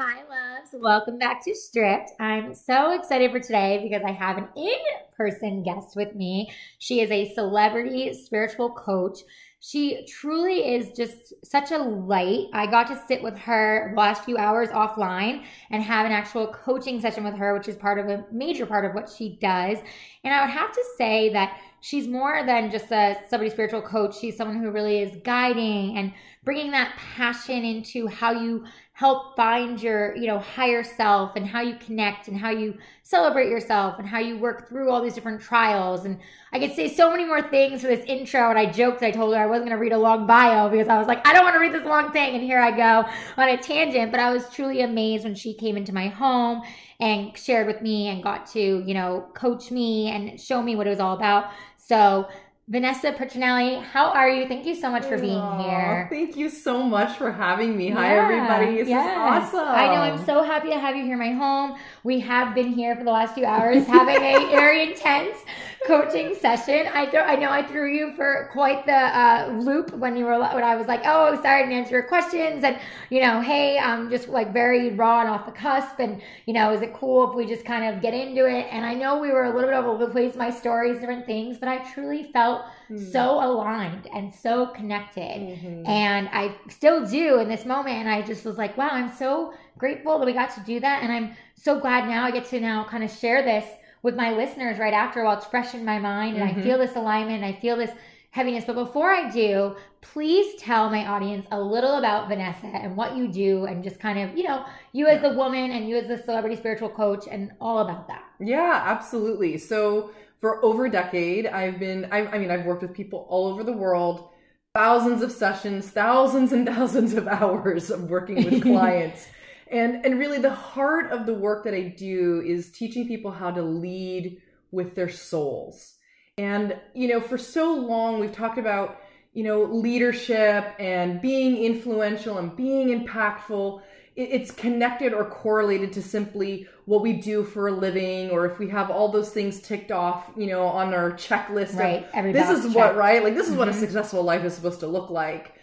Hi, loves. Welcome back to Stripped. I'm so excited for today because I have an in person guest with me. She is a celebrity spiritual coach. She truly is just such a light. I got to sit with her the last few hours offline and have an actual coaching session with her, which is part of a major part of what she does. And I would have to say that she's more than just a somebody spiritual coach. She's someone who really is guiding and bringing that passion into how you help find your you know higher self and how you connect and how you celebrate yourself and how you work through all these different trials. And i could say so many more things for this intro and i joked i told her i wasn't going to read a long bio because i was like i don't want to read this long thing and here i go on a tangent. But i was truly amazed when she came into my home and shared with me and got to you know coach me and show me what it was all about. So Vanessa Petronelli, how are you? Thank you so much for being Aww, here. Thank you so much for having me. Hi, yeah, everybody. This yes. is awesome. I know. I'm so happy to have you here in my home. We have been here for the last few hours having a very intense coaching session. I th- I know I threw you for quite the uh, loop when you were when I was like, oh, sorry to answer your questions, and you know, hey, I'm just like very raw and off the cusp, and you know, is it cool if we just kind of get into it? And I know we were a little bit all over the place, my stories, different things, but I truly felt mm. so aligned and so connected, mm-hmm. and I still do in this moment. And I just was like, wow, I'm so grateful that we got to do that, and I'm so glad now I get to now kind of share this with my listeners right after while it's fresh in my mind and mm-hmm. I feel this alignment, I feel this heaviness. But before I do, please tell my audience a little about Vanessa and what you do and just kind of, you know, you as the woman and you as the celebrity spiritual coach and all about that. Yeah, absolutely. So for over a decade, I've been, I, I mean, I've worked with people all over the world, thousands of sessions, thousands and thousands of hours of working with clients. And and really the heart of the work that I do is teaching people how to lead with their souls. And you know, for so long we've talked about, you know, leadership and being influential and being impactful. It's connected or correlated to simply what we do for a living, or if we have all those things ticked off, you know, on our checklist. Right. Of, this is check. what right, like this is mm-hmm. what a mm-hmm. successful life is supposed to look like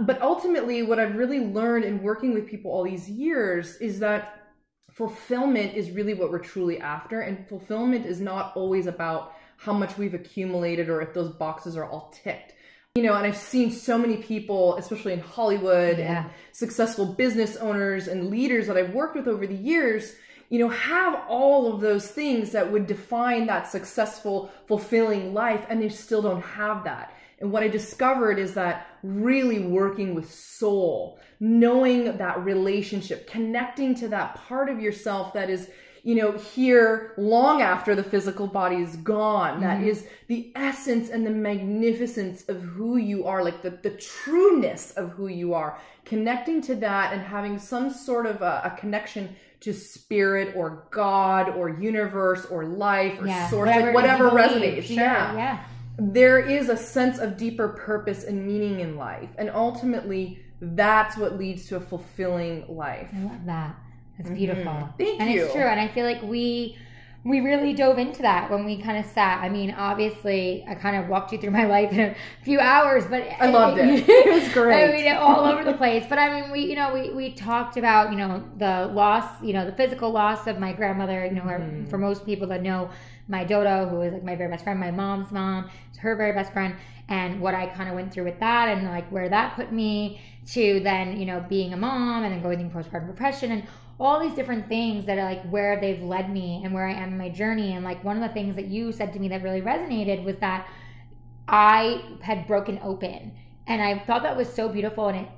but ultimately, what I've really learned in working with people all these years is that fulfillment is really what we're truly after. And fulfillment is not always about how much we've accumulated or if those boxes are all ticked. You know, and I've seen so many people, especially in Hollywood yeah. and successful business owners and leaders that I've worked with over the years, you know, have all of those things that would define that successful, fulfilling life, and they still don't have that. And what I discovered is that really working with soul, knowing that relationship, connecting to that part of yourself that is, you know, here long after the physical body is gone. Mm-hmm. That is the essence and the magnificence of who you are, like the, the trueness of who you are. Connecting to that and having some sort of a, a connection to spirit or God or universe or life or yeah, source, whatever like whatever resonates. Sure, yeah. yeah there is a sense of deeper purpose and meaning in life. And ultimately, that's what leads to a fulfilling life. I love that. That's mm-hmm. beautiful. Mm-hmm. Thank and you. And it's true. And I feel like we we really dove into that when we kind of sat. I mean, obviously, I kind of walked you through my life in a few hours, but I loved it. it was great. I mean, all over the place. But I mean, we, you know, we, we talked about, you know, the loss, you know, the physical loss of my grandmother, you know, mm. for most people that know my dodo, who is like my very best friend, my mom's mom, her very best friend, and what I kind of went through with that and like where that put me to then, you know, being a mom and then going through postpartum depression and all these different things that are like where they've led me and where I am in my journey. And like one of the things that you said to me that really resonated was that I had broken open. And I thought that was so beautiful and it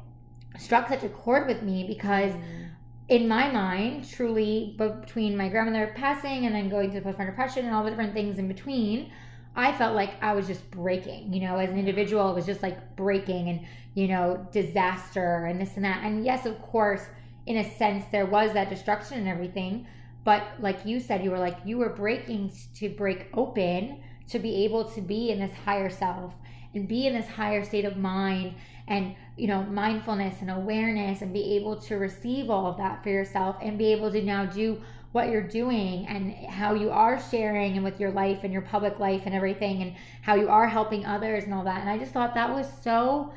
struck such a chord with me because mm. In my mind, truly between my grandmother passing and then going through postpartum depression and all the different things in between, I felt like I was just breaking, you know, as an individual, it was just like breaking and, you know, disaster and this and that. And yes, of course, in a sense there was that destruction and everything but like you said you were like you were breaking to break open to be able to be in this higher self and be in this higher state of mind and you know mindfulness and awareness and be able to receive all of that for yourself and be able to now do what you're doing and how you are sharing and with your life and your public life and everything and how you are helping others and all that and i just thought that was so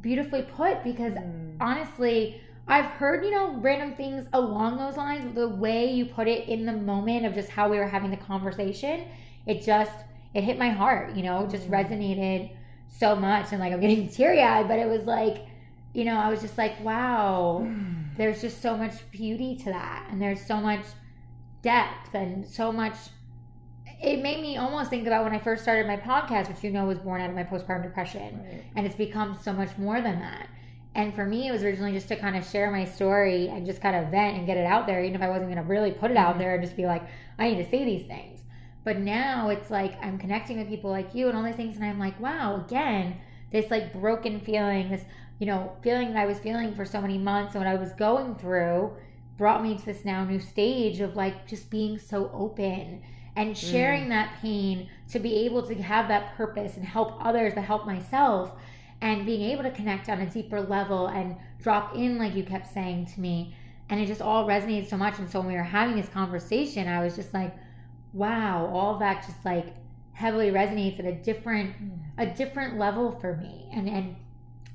beautifully put because mm. honestly I've heard, you know, random things along those lines. but The way you put it in the moment of just how we were having the conversation, it just it hit my heart, you know, just Mm. resonated so much. And like I'm getting teary eyed, but it was like, you know, I was just like, wow, there's just so much beauty to that. And there's so much depth and so much. It made me almost think about when I first started my podcast, which you know was born out of my postpartum depression Right. and it's become so much more than that. And for me, it was originally just to kind of share my story and just kind of vent and get it out there, even if I wasn't going to really put it out Mhm. there and just be like, I need to say these things. But now it's like I'm connecting with people like you and all these things, and I'm like, wow, again, this like broken feeling, this, you know, feeling that I was feeling for so many months and what I was going through brought me to this now new stage of like just being so open and mm. sharing that pain to be able to have that purpose and help others to help myself and being able to connect on a deeper level and drop in like you kept saying to me. And it just all resonated so much and so when we were having this conversation i was just like wow all that just like heavily resonates at a different mm. a different level for me. And and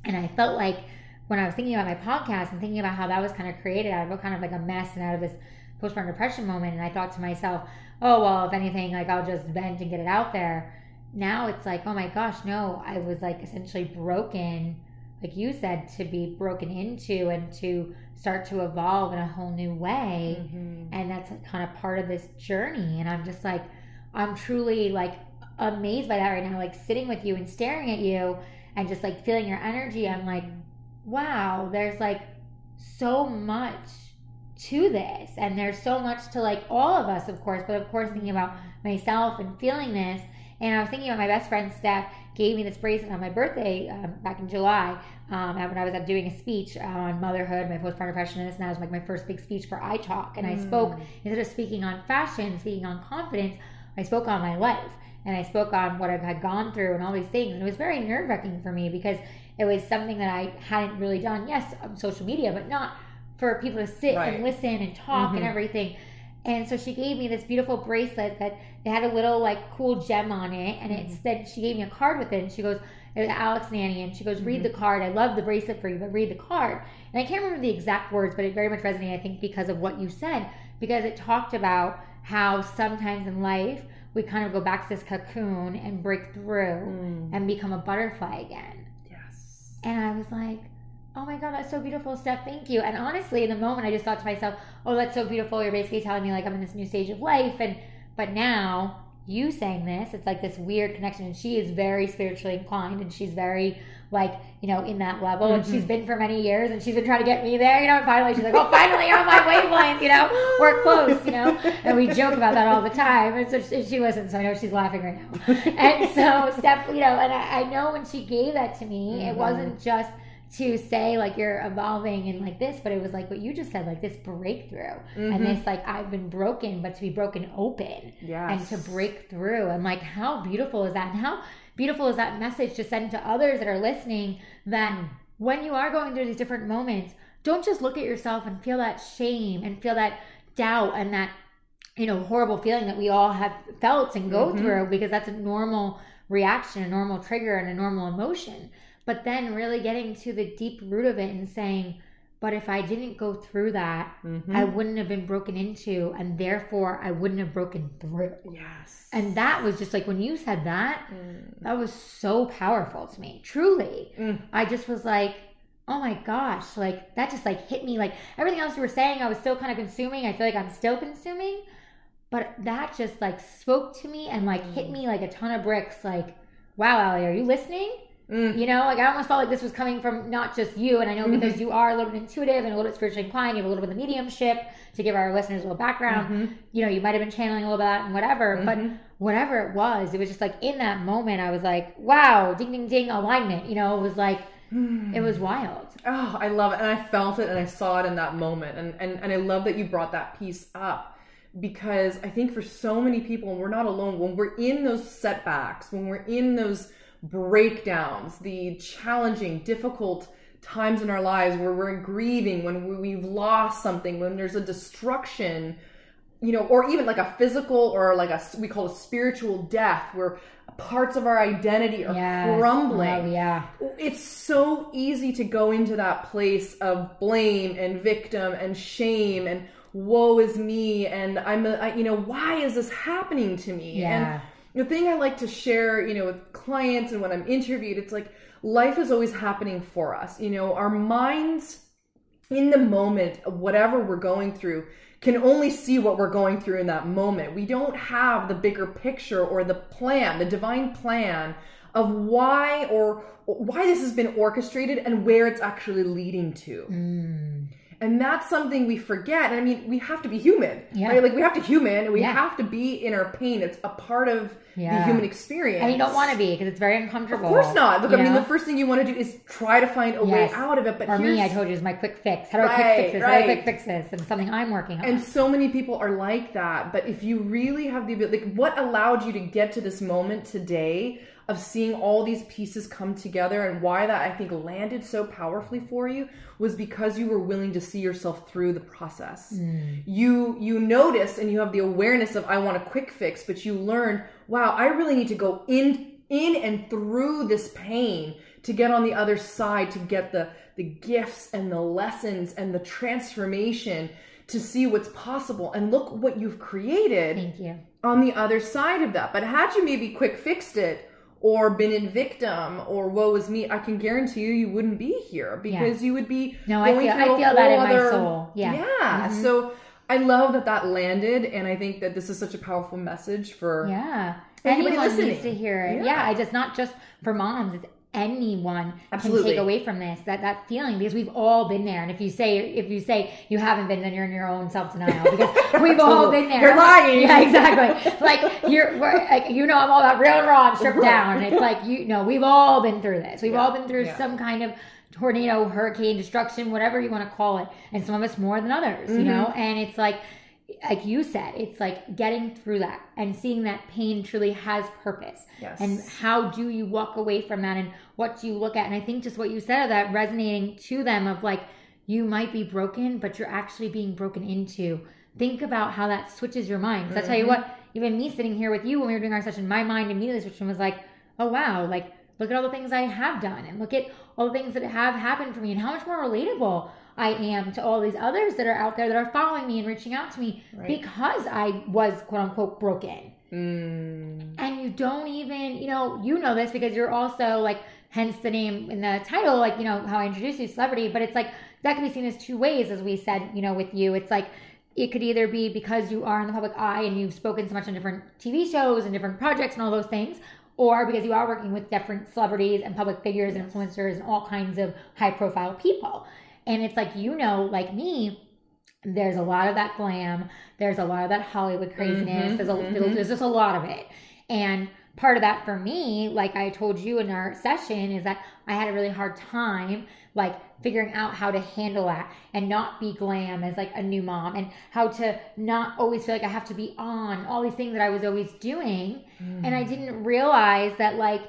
and i felt like when i was thinking about my podcast and thinking about how that was kind of created out of a kind of like a mess and out of this postpartum depression moment and i thought to myself oh well if anything like i'll just vent and get it out there. Now it's like oh my gosh no i was like essentially broken like you said to be broken into and to start to evolve in a whole new way. Mhm. and that's kind of part of this journey. And i'm just like i'm truly like amazed by that right now like sitting with you and staring at you and just like feeling your energy. I'm like wow there's like so much to this. And there's so much to like all of us of course. But of course thinking about myself and feeling this. And i was thinking about my best friend steph gave me this bracelet on my birthday um, back in july um, when i was doing a speech on motherhood my postpartum depression and this and that was like my first big speech for i talk and i spoke Mm. instead of speaking on fashion speaking on confidence i spoke on my life and i spoke on what i had gone through and all these things and it was very nerve-wracking for me because it was something that i hadn't really done yes on social media but not for people to sit Right. and listen and talk and Mhm. everything and so she gave me this beautiful bracelet that it had a little like cool gem on it and it Mhm. said she gave me a card with it and she goes it was Alex and Ani and she goes read Mhm. the card i love the bracelet for you but read the card and i can't remember the exact words but it very much resonated i think because of what you said because it talked about how sometimes in life we kind of go back to this cocoon and break through Mm. and become a butterfly again Yes. and I was like, oh my God, that's so beautiful, Steph. Thank you. And honestly, in the moment, I just thought to myself, oh, that's so beautiful. You're basically telling me like I'm in this new stage of life. And, but now you saying this, it's like this weird connection. And she is very spiritually inclined and she's very like, you know, in that level. And she's been for many years and she's been trying to get me there, you know, and finally she's like, oh, finally you're on my wavelength, you know, we're close, you know. And we joke about that all the time. And so she, she listens, so I know she's laughing right now and so Steph, you know, and I, I know when she gave that to me, it Mhm. wasn't just to say like you're evolving and like this, but it was like what you just said, like this breakthrough and Mhm. this like I've been broken, but to be broken open Yes. and to break through and like how beautiful is that and how beautiful is that message to send to others that are listening that when you are going through these different moments don't just look at yourself and feel that shame and feel that doubt and that you know horrible feeling that we all have felt and go Mhm. through because that's a normal reaction a normal trigger and a normal emotion but then really getting to the deep root of it and saying but if i didn't go through that Mhm. i wouldn't have been broken into and therefore i wouldn't have broken through yes. and that was just like when you said that Mm. that was so powerful to me truly Mm. i just was like oh my gosh like that just like hit me like everything else you were saying i was still kind of consuming i feel like i'm still consuming but that just like spoke to me and like hit me like a ton of bricks like wow ali are you listening Mm. you know like i almost felt like this was coming from not just you and i know because you are a little bit intuitive and a little bit spiritually inclined you have a little bit of mediumship to give our listeners a little background Mhm. you know you might have been channeling a little bit of that and whatever but Mhm. whatever it was, it was just like in that moment, I was like, wow, ding, ding, ding, alignment. You know, it was like, it was wild. Oh, I love it. And I felt it and I saw it in that moment. And, and, and I love that you brought that piece up because I think for so many people, and we're not alone, when we're in those setbacks, when we're in those breakdowns, the challenging, difficult times in our lives where we're grieving, when we- we've lost something, when there's a destruction, you know, or even like a physical or like a we call a spiritual death where parts of our identity are Yes. Oh, crumbling. Oh, yeah. It's so easy to go into that place of blame and victim and shame and woe is me and I'm a, I, you know why is this happening to me? Yeah. And the thing I like to share, you know, with clients and when I'm interviewed, it's like life is always happening for us. You know, our minds in the moment, of whatever we're going through, can only see what we're going through in that moment. We don't have the bigger picture or the plan, the divine plan of why or why this has been orchestrated and where it's actually leading to. Mm. And that's something we forget. And I mean, we have to be human, Yeah. right? Like we have to human and we Yeah. have to be in our pain. It's a part of the human experience. And you don't want to be because it's very uncomfortable. Of course not. Look, I mean, the first thing you want to do is try to find a Yes. way out of it. But or here's, me, I told you, is my quick fix. How do I quick Right, fix this? How do I quick fix this? And something I'm working on. And so many people are like that. But if you really have the ability, like what allowed you to get to this moment today of seeing all these pieces come together and why that I think landed so powerfully for you was because you were willing to see yourself through the process. Mm. You you noticed and you have the awareness of I want a quick fix, but you learned, wow, I really need to go in in and through this pain to get on the other side to get the the gifts and the lessons and the transformation to see what's possible and look what you've created Thank you. on the other side of that. But had you maybe quick fixed it or been in victim or woe is me, I can guarantee you you wouldn't be here because you would be No, I going feel- I feel that in my other- soul. Yeah. Yeah. Mhm. So I love that that landed and I think that this is such a powerful message for Yeah. Anybody Anyone listening. needs to hear it. Yeah. Yeah. I just not just for moms. It's anyone Absolutely. can take away from this that that feeling because we've all been there. And if you say if you say you haven't been, then you're in your own self denial because we've all been there. You're lying. Yeah, exactly. like you're like you know I'm all about real and raw and stripped down. And it's like you know we've all been through this. We've Yeah. all been through Yeah. some kind of tornado, hurricane, destruction, whatever you want to call it, and some of us more than others. Mm-hmm. You know, and it's like like you said, it's like getting through that and seeing that pain truly has purpose. Yes. And how do you walk away from that and what do you look at? And I think just what you said of that resonating to them of like, you might be broken, but you're actually being broken into. Think about how that switches your mind. Because I tell you Mm-hmm. what, even me sitting here with you when we were doing our session, my mind immediately switched and was like, oh wow, like look at all the things I have done and look at all the things that have happened for me and how much more relatable I am to all these others that are out there that are following me and reaching out to me Right. because I was quote unquote broken. Mm, And you don't even, you know, you know this because you're also like, hence the name in the title, like, you know, how I introduced you, celebrity, but it's like that can be seen as two ways, as we said, you know, with you. It's like, it could either be because you are in the public eye and you've spoken so much on different TV shows and different projects and all those things, or because you are working with different celebrities and public figures and influencers and all kinds of high profile people. And it's like, you know, like me, there's a lot of that glam. There's a lot of that Hollywood craziness. Mhm, there's a mhm. there's just a lot of it. And part of that for me, like I told you in our session, is that I had a really hard time like figuring out how to handle that and not be glam as like a new mom and how to not always feel like I have to be on all these things that I was always doing. And I didn't realize that like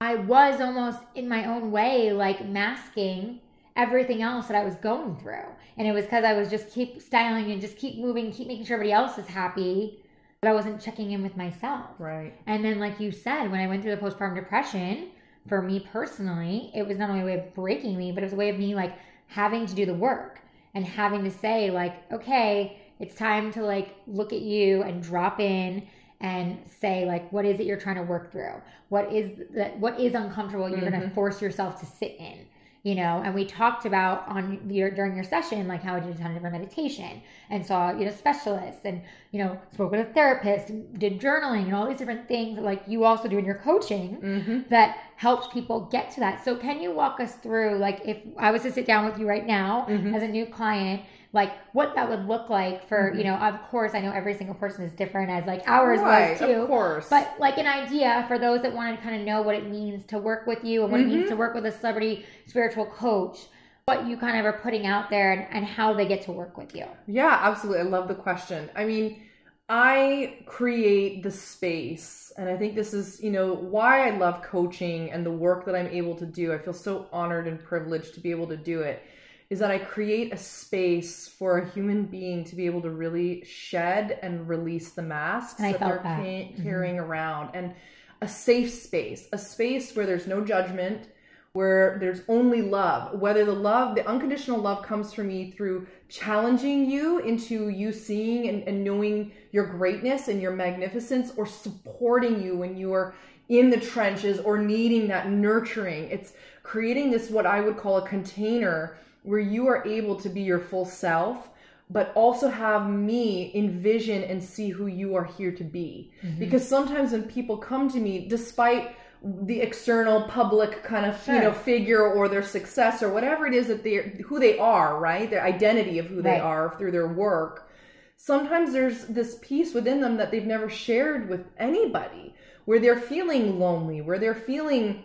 I was almost in my own way like masking everything else that I was going through. And it was because I was just keep styling and just keep moving, keep making sure everybody else is happy, but I wasn't checking in with myself. right. And then, like you said, when I went through the postpartum depression, for me personally, it was not only a way of breaking me, but it was a way of me like having to do the work and having to say, like, okay, it's time to like look at you and drop in and say like what is it you're trying to work through what is that what is uncomfortable you're going to mm-hmm. force yourself to sit in you know and we talked about on your during your session like how i did a ton of different meditation and saw you know specialists and you know spoke with a therapist and did journaling and all these different things that, like you also do in your coaching Mm-hmm. that helps people get to that so can you walk us through like if i was to sit down with you right now Mhm. as a new client like what that would look like for Mm-hmm. you know of course i know every single person is different as like ours Right, was too of course. but like an idea for those that want to kind of know what it means to work with you and what it Mm-hmm. means to work with a celebrity spiritual coach, what you kind of are putting out there and, and how they get to work with you. Yeah, absolutely. I love the question. I mean, I create the space, and I think this is, you know, why I love coaching and the work that I'm able to do. I feel so honored and privileged to be able to do it. Is that I create a space for a human being to be able to really shed and release the masks that they're that. ca- Mhm. carrying around. And a safe space, a space where there's no judgment, where there's only love. Whether the love, the unconditional love comes from me through challenging you into you seeing and, and knowing your greatness and your magnificence, or supporting you when you are in the trenches or needing that nurturing. It's creating this, what I would call a container where you are able to be your full self but also have me envision and see who you are here to be. Mm-hmm. Because sometimes when people come to me, despite the external public kind of sure. you know figure or their success or whatever it is that they who they are right their identity of who right. they are through their work sometimes there's this piece within them that they've never shared with anybody where they're feeling lonely where they're feeling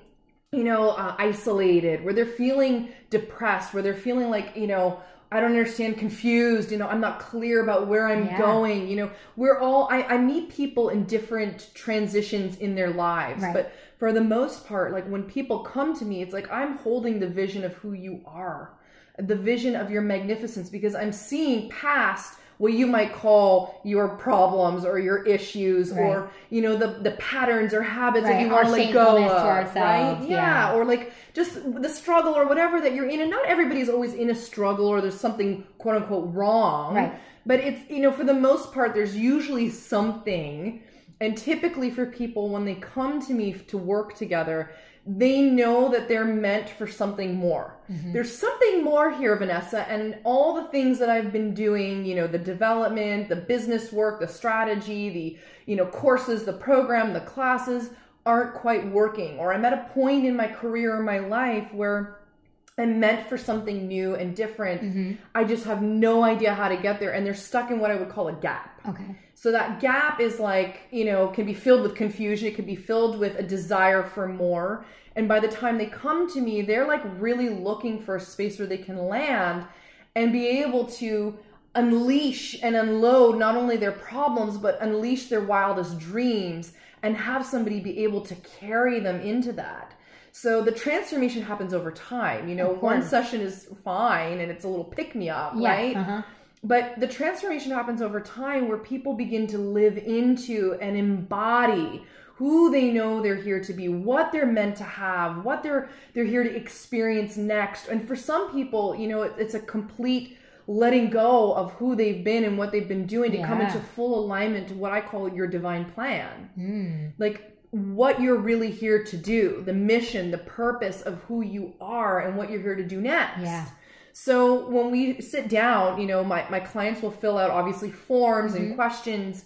you know uh, isolated where they're feeling depressed where they're feeling like you know I don't understand, confused, you know, I'm not clear about where I'm yeah. going. You know, we're all, I, I meet people in different transitions in their lives, right. but for the most part, like when people come to me, it's like I'm holding the vision of who you are, the vision of your magnificence, because I'm seeing past what you might call your problems or your issues right. or you know the the patterns or habits right. that you want to let go of right yeah. yeah. or like just the struggle or whatever that you're in and not everybody's always in a struggle or there's something quote unquote wrong right but it's you know for the most part there's usually something and typically for people when they come to me to work together they know that they're meant for something more. Mm-hmm. There's something more here, Vanessa, and all the things that I've been doing, you know, the development, the business work, the strategy, the, you know, courses, the program, the classes aren't quite working. Or I'm at a point in my career or my life where I'm meant for something new and different. Mm-hmm. I just have no idea how to get there. And they're stuck in what I would call a gap. Okay. So that gap is like, you know, can be filled with confusion. It can be filled with a desire for more. And by the time they come to me, they're like really looking for a space where they can land and be able to unleash and unload not only their problems, but unleash their wildest dreams and have somebody be able to carry them into that. So the transformation happens over time. You know, one session is fine and it's a little pick me up, yeah, right? Uh-huh. But the transformation happens over time where people begin to live into and embody who they know they're here to be, what they're meant to have, what they're they're here to experience next. And for some people, you know, it, it's a complete letting go of who they've been and what they've been doing to yeah. come into full alignment to what I call your divine plan. Mm. Like what you're really here to do, the mission, the purpose of who you are and what you're here to do next. Yeah. So when we sit down, you know, my, my clients will fill out obviously forms mm-hmm. and questions.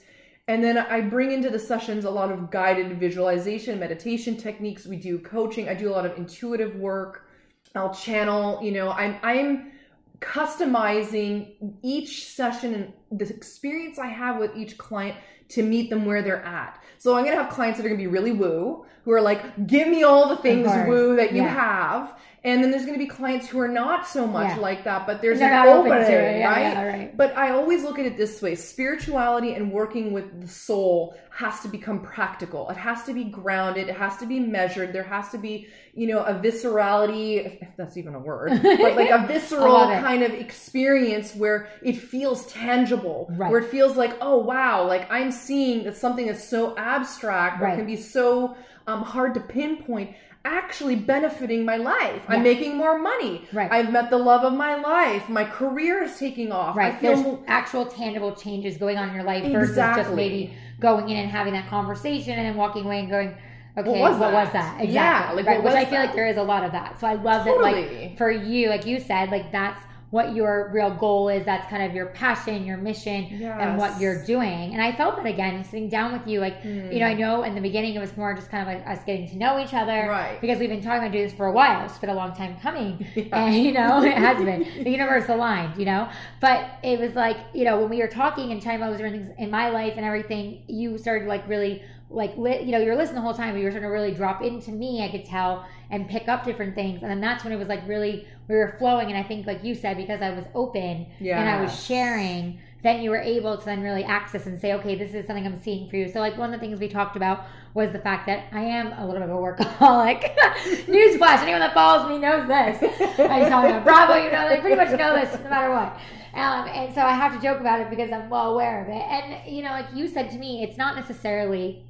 And then I bring into the sessions a lot of guided visualization, meditation techniques. We do coaching. I do a lot of intuitive work. I'll channel, you know, I'm I'm customizing each session and the experience I have with each client to meet them where they're at. So I'm gonna have clients that are gonna be really woo, who are like, give me all the things woo that you have. And then there's going to be clients who are not so much yeah. like that, but there's They're an opening, open right? Yeah, right? But I always look at it this way: spirituality and working with the soul has to become practical. It has to be grounded. It has to be measured. There has to be, you know, a viscerality, if that's even a word, but like a visceral kind of experience where it feels tangible, right. where it feels like, oh wow, like I'm seeing that something that's so abstract right. or can be so um, hard to pinpoint actually benefiting my life. Yeah. I'm making more money. Right. I've met the love of my life. My career is taking off. Right. I feel There's actual tangible changes going on in your life versus just maybe going in and having that conversation and then walking away and going, okay, what was, what that? was that? Exactly. Yeah, like, right. Which I feel that? like there is a lot of that. So I love totally. that, like, for you, like you said, like that's what your real goal is. That's kind of your passion, your mission, yes. and what you're doing. And I felt that again, sitting down with you. Like, mm. you know, I hmm. know in the beginning it was more just kind of like us getting to know each other. Right. Because we've been talking about doing this for a while. It's been a long time coming. Yeah. And, you know, it has been. the universe aligned, you know? But it was like, you know, when we were talking and talking about those things in my life and everything, you started like really like li- you know you're listening the whole time but you were starting to really drop into me i could tell and pick up different things. And then that's when it was like really we were flowing. And i think like you said because i was open yes. and i was sharing then you were able to then really access and say okay this is something i'm seeing for you. So like one of the things we talked about was the fact that i am a little bit of a workaholic. Newsflash anyone that follows me knows this. I just talking about bravo you know they pretty much know this no matter what. Um, and so I have to joke about it because I'm well aware of it. And, you know, like you said to me, it's not necessarily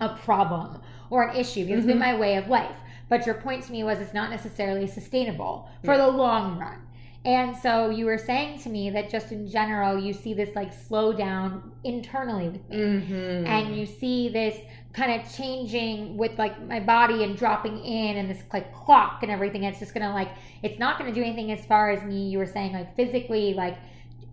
a problem or an issue because it's been my way of life. But your point to me was it's not necessarily sustainable for Yeah. the long run. And so you were saying to me that just in general, you see this like slow down internally with me. Mm-hmm. And you see this kind of changing with like my body and dropping in and this like clock and everything. It's just gonna like, it's not gonna do anything as far as me, you were saying, like physically, like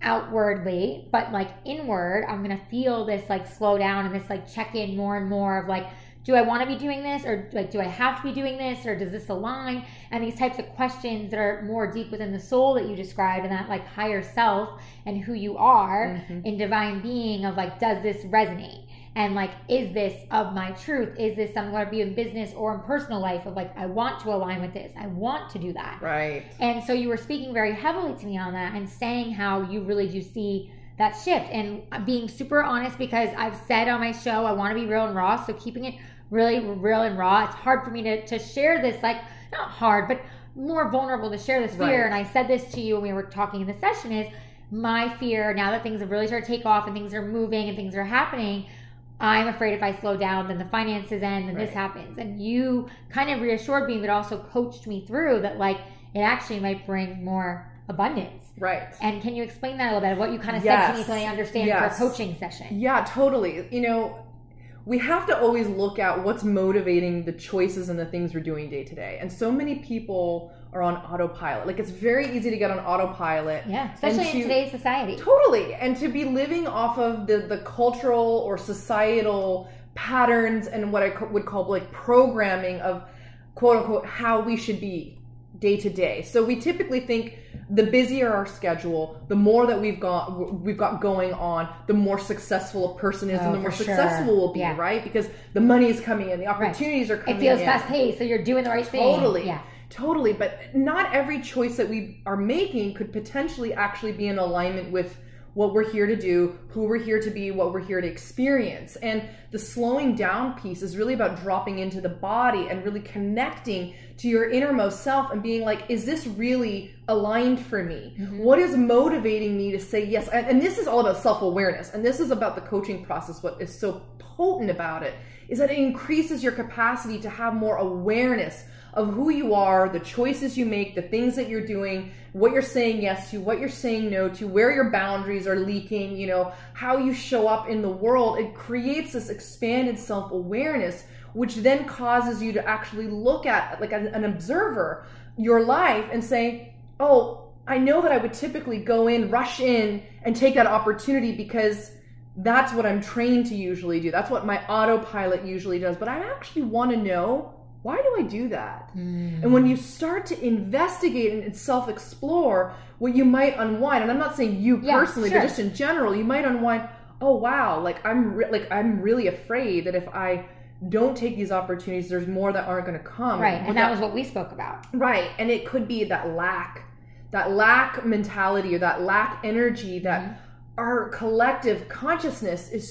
outwardly, but like inward, I'm gonna feel this like slow down and this like check in more and more of like, do I want to be doing this or like do I have to be doing this or does this align? And these types of questions that are more deep within the soul that you described and that like higher self and who you are Mhm. in divine being of like, does this resonate? And like, is this of my truth? Is this something going to be in business or in personal life of like, I want to align with this. I want to do that. Right. And so you were speaking very heavily to me on that and saying how you really do see that shift and being super honest because I've said on my show I want to be real and raw. So keeping it really real and raw. It's hard for me to, to share this, like, not hard, but more vulnerable to share this fear. Right. And I said this to you when we were talking in the session is my fear now that things have really started to take off and things are moving and things are happening. I'm afraid if I slow down, then the finances end and this happens. And you kind of reassured me, but also coached me through that, like, it actually might bring more abundance. Right. And can you explain that a little bit of what you kind of said to me so I understand Yes. for a coaching session? Yeah, totally. You know, we have to always look at what's motivating the choices and the things we're doing day to day. And so many people are on autopilot. Like it's very easy to get on autopilot. Yeah, especially And in today's society. Totally. And to be living off of the, the cultural or societal patterns and what I co- would call like programming of quote unquote how we should be day to day. So we typically think the busier our schedule, the more that we've got we've got going on, the more successful a person is Oh, and the more sure. successful we'll be, Yeah. right? Because the money is coming in, the opportunities are coming It feels fast paced, so you're doing the right thing. Totally. Yeah. Totally, but not every choice that we are making could potentially actually be in alignment with what we're here to do, who we're here to be, what we're here to experience. And the slowing down piece is really about dropping into the body and really connecting to your innermost self and being like, is this really aligned for me? Mm-hmm. What is motivating me to say yes? And, and this is all about self awareness. And this is about the coaching process. What is so potent about it is that it increases your capacity to have more awareness of who you are, the choices you make, the things that you're doing, what you're saying yes to, what you're saying no to, where your boundaries are leaking, you know, how you show up in the world. It creates this expanded self awareness, which then causes you to actually look at, like an, an observer, your life and say, oh, I know that I would typically go in, rush in, and take that opportunity because that's what I'm trained to usually do. That's what my autopilot usually does. But I actually want to know why do I do that? And when you start to investigate and self explore, what you might unwind, and I'm not saying you Yeah, personally, sure. but just in general, you might unwind. Oh wow, like I'm re- like I'm really afraid that if I don't take these opportunities, there's more that aren't going to come. Right. And that was what we spoke about. Right. And it could be that lack, that lack mentality or that lack energy that Mm-hmm. our collective consciousness is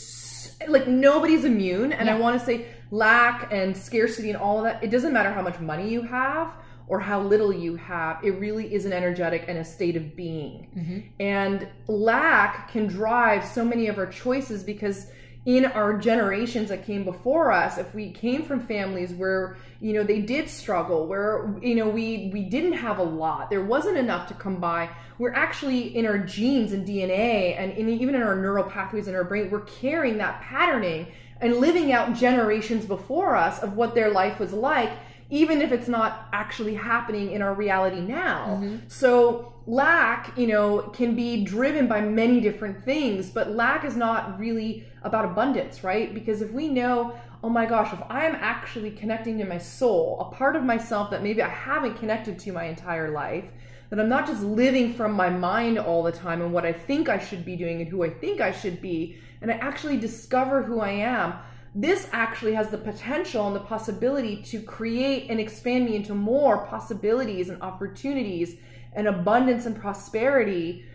s- like nobody's immune. And I want to say lack and scarcity and all of that. It doesn't matter how much money you have or how little you have. It really is an energetic and a state of being. Mm-hmm. And lack can drive so many of our choices because in our generations that came before us, if we came from families where, you know, they did struggle, where, you know, we, we didn't have a lot, there wasn't enough to come by, we're actually in our genes and DNA and in, even in our neural pathways in our brain, we're carrying that patterning and living out generations before us of what their life was like even if it's not actually happening in our reality now. Mm-hmm. So lack, you know, can be driven by many different things, but lack is not really about abundance, right? Because if we know, oh my gosh, if I am actually connecting to my soul, a part of myself that maybe I haven't connected to my entire life, that I'm not just living from my mind all the time and what I think I should be doing and who I think I should be, and I actually discover who I am, this actually has the potential and the possibility to create and expand me into more possibilities and opportunities and abundance and prosperity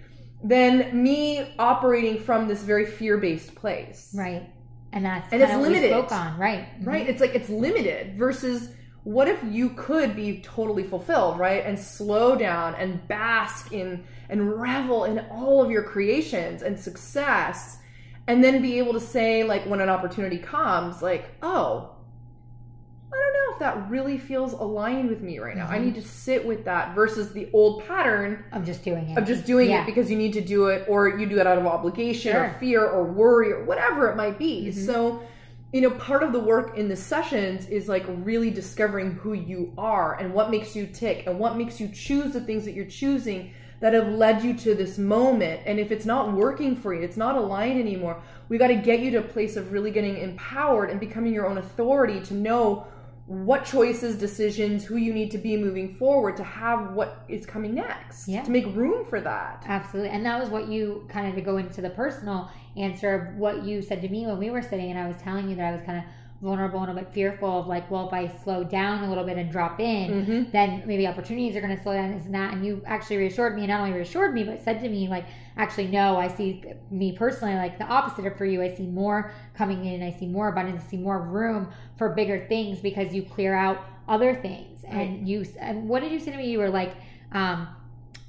than me operating from this very fear-based place. Right. And that's And it's of what we limited. spoke on. Right. Mhm. Right? It's like it's limited versus what if you could be totally fulfilled, right? And slow down and bask in and revel in all of your creations and success and then be able to say like when an opportunity comes like oh i don't know if that really feels aligned with me right now i Mhm. need to sit with that versus the old pattern I'm just doing it. of just doing Yeah. it because you need to do it or you do it out of obligation or fear or worry or whatever it might be Mhm. so you know part of the work in the sessions is like really discovering who you are and what makes you tick and what makes you choose the things that you're choosing that have led you to this moment. And if it's not working for you it's not aligned anymore we got to get you to a place of really getting empowered and becoming your own authority to know what choices, decisions, who you need to be moving forward to have what is coming next. Yeah. To make room for that. Absolutely. And that was what you kind of to go into the personal answer of what you said to me when we were sitting and I was telling you that I was kind of vulnerable and a bit fearful of like, well, if I slow down a little bit and drop in, Mm-hmm. then maybe opportunities are going to slow down this and that. And you actually reassured me, and not only reassured me, but said to me, like, actually, no, I see me personally like the opposite of for you. I see more coming in, I see more abundance, I see more room for bigger things because you clear out other things. Right. And you, and what did you say to me? You were like, um,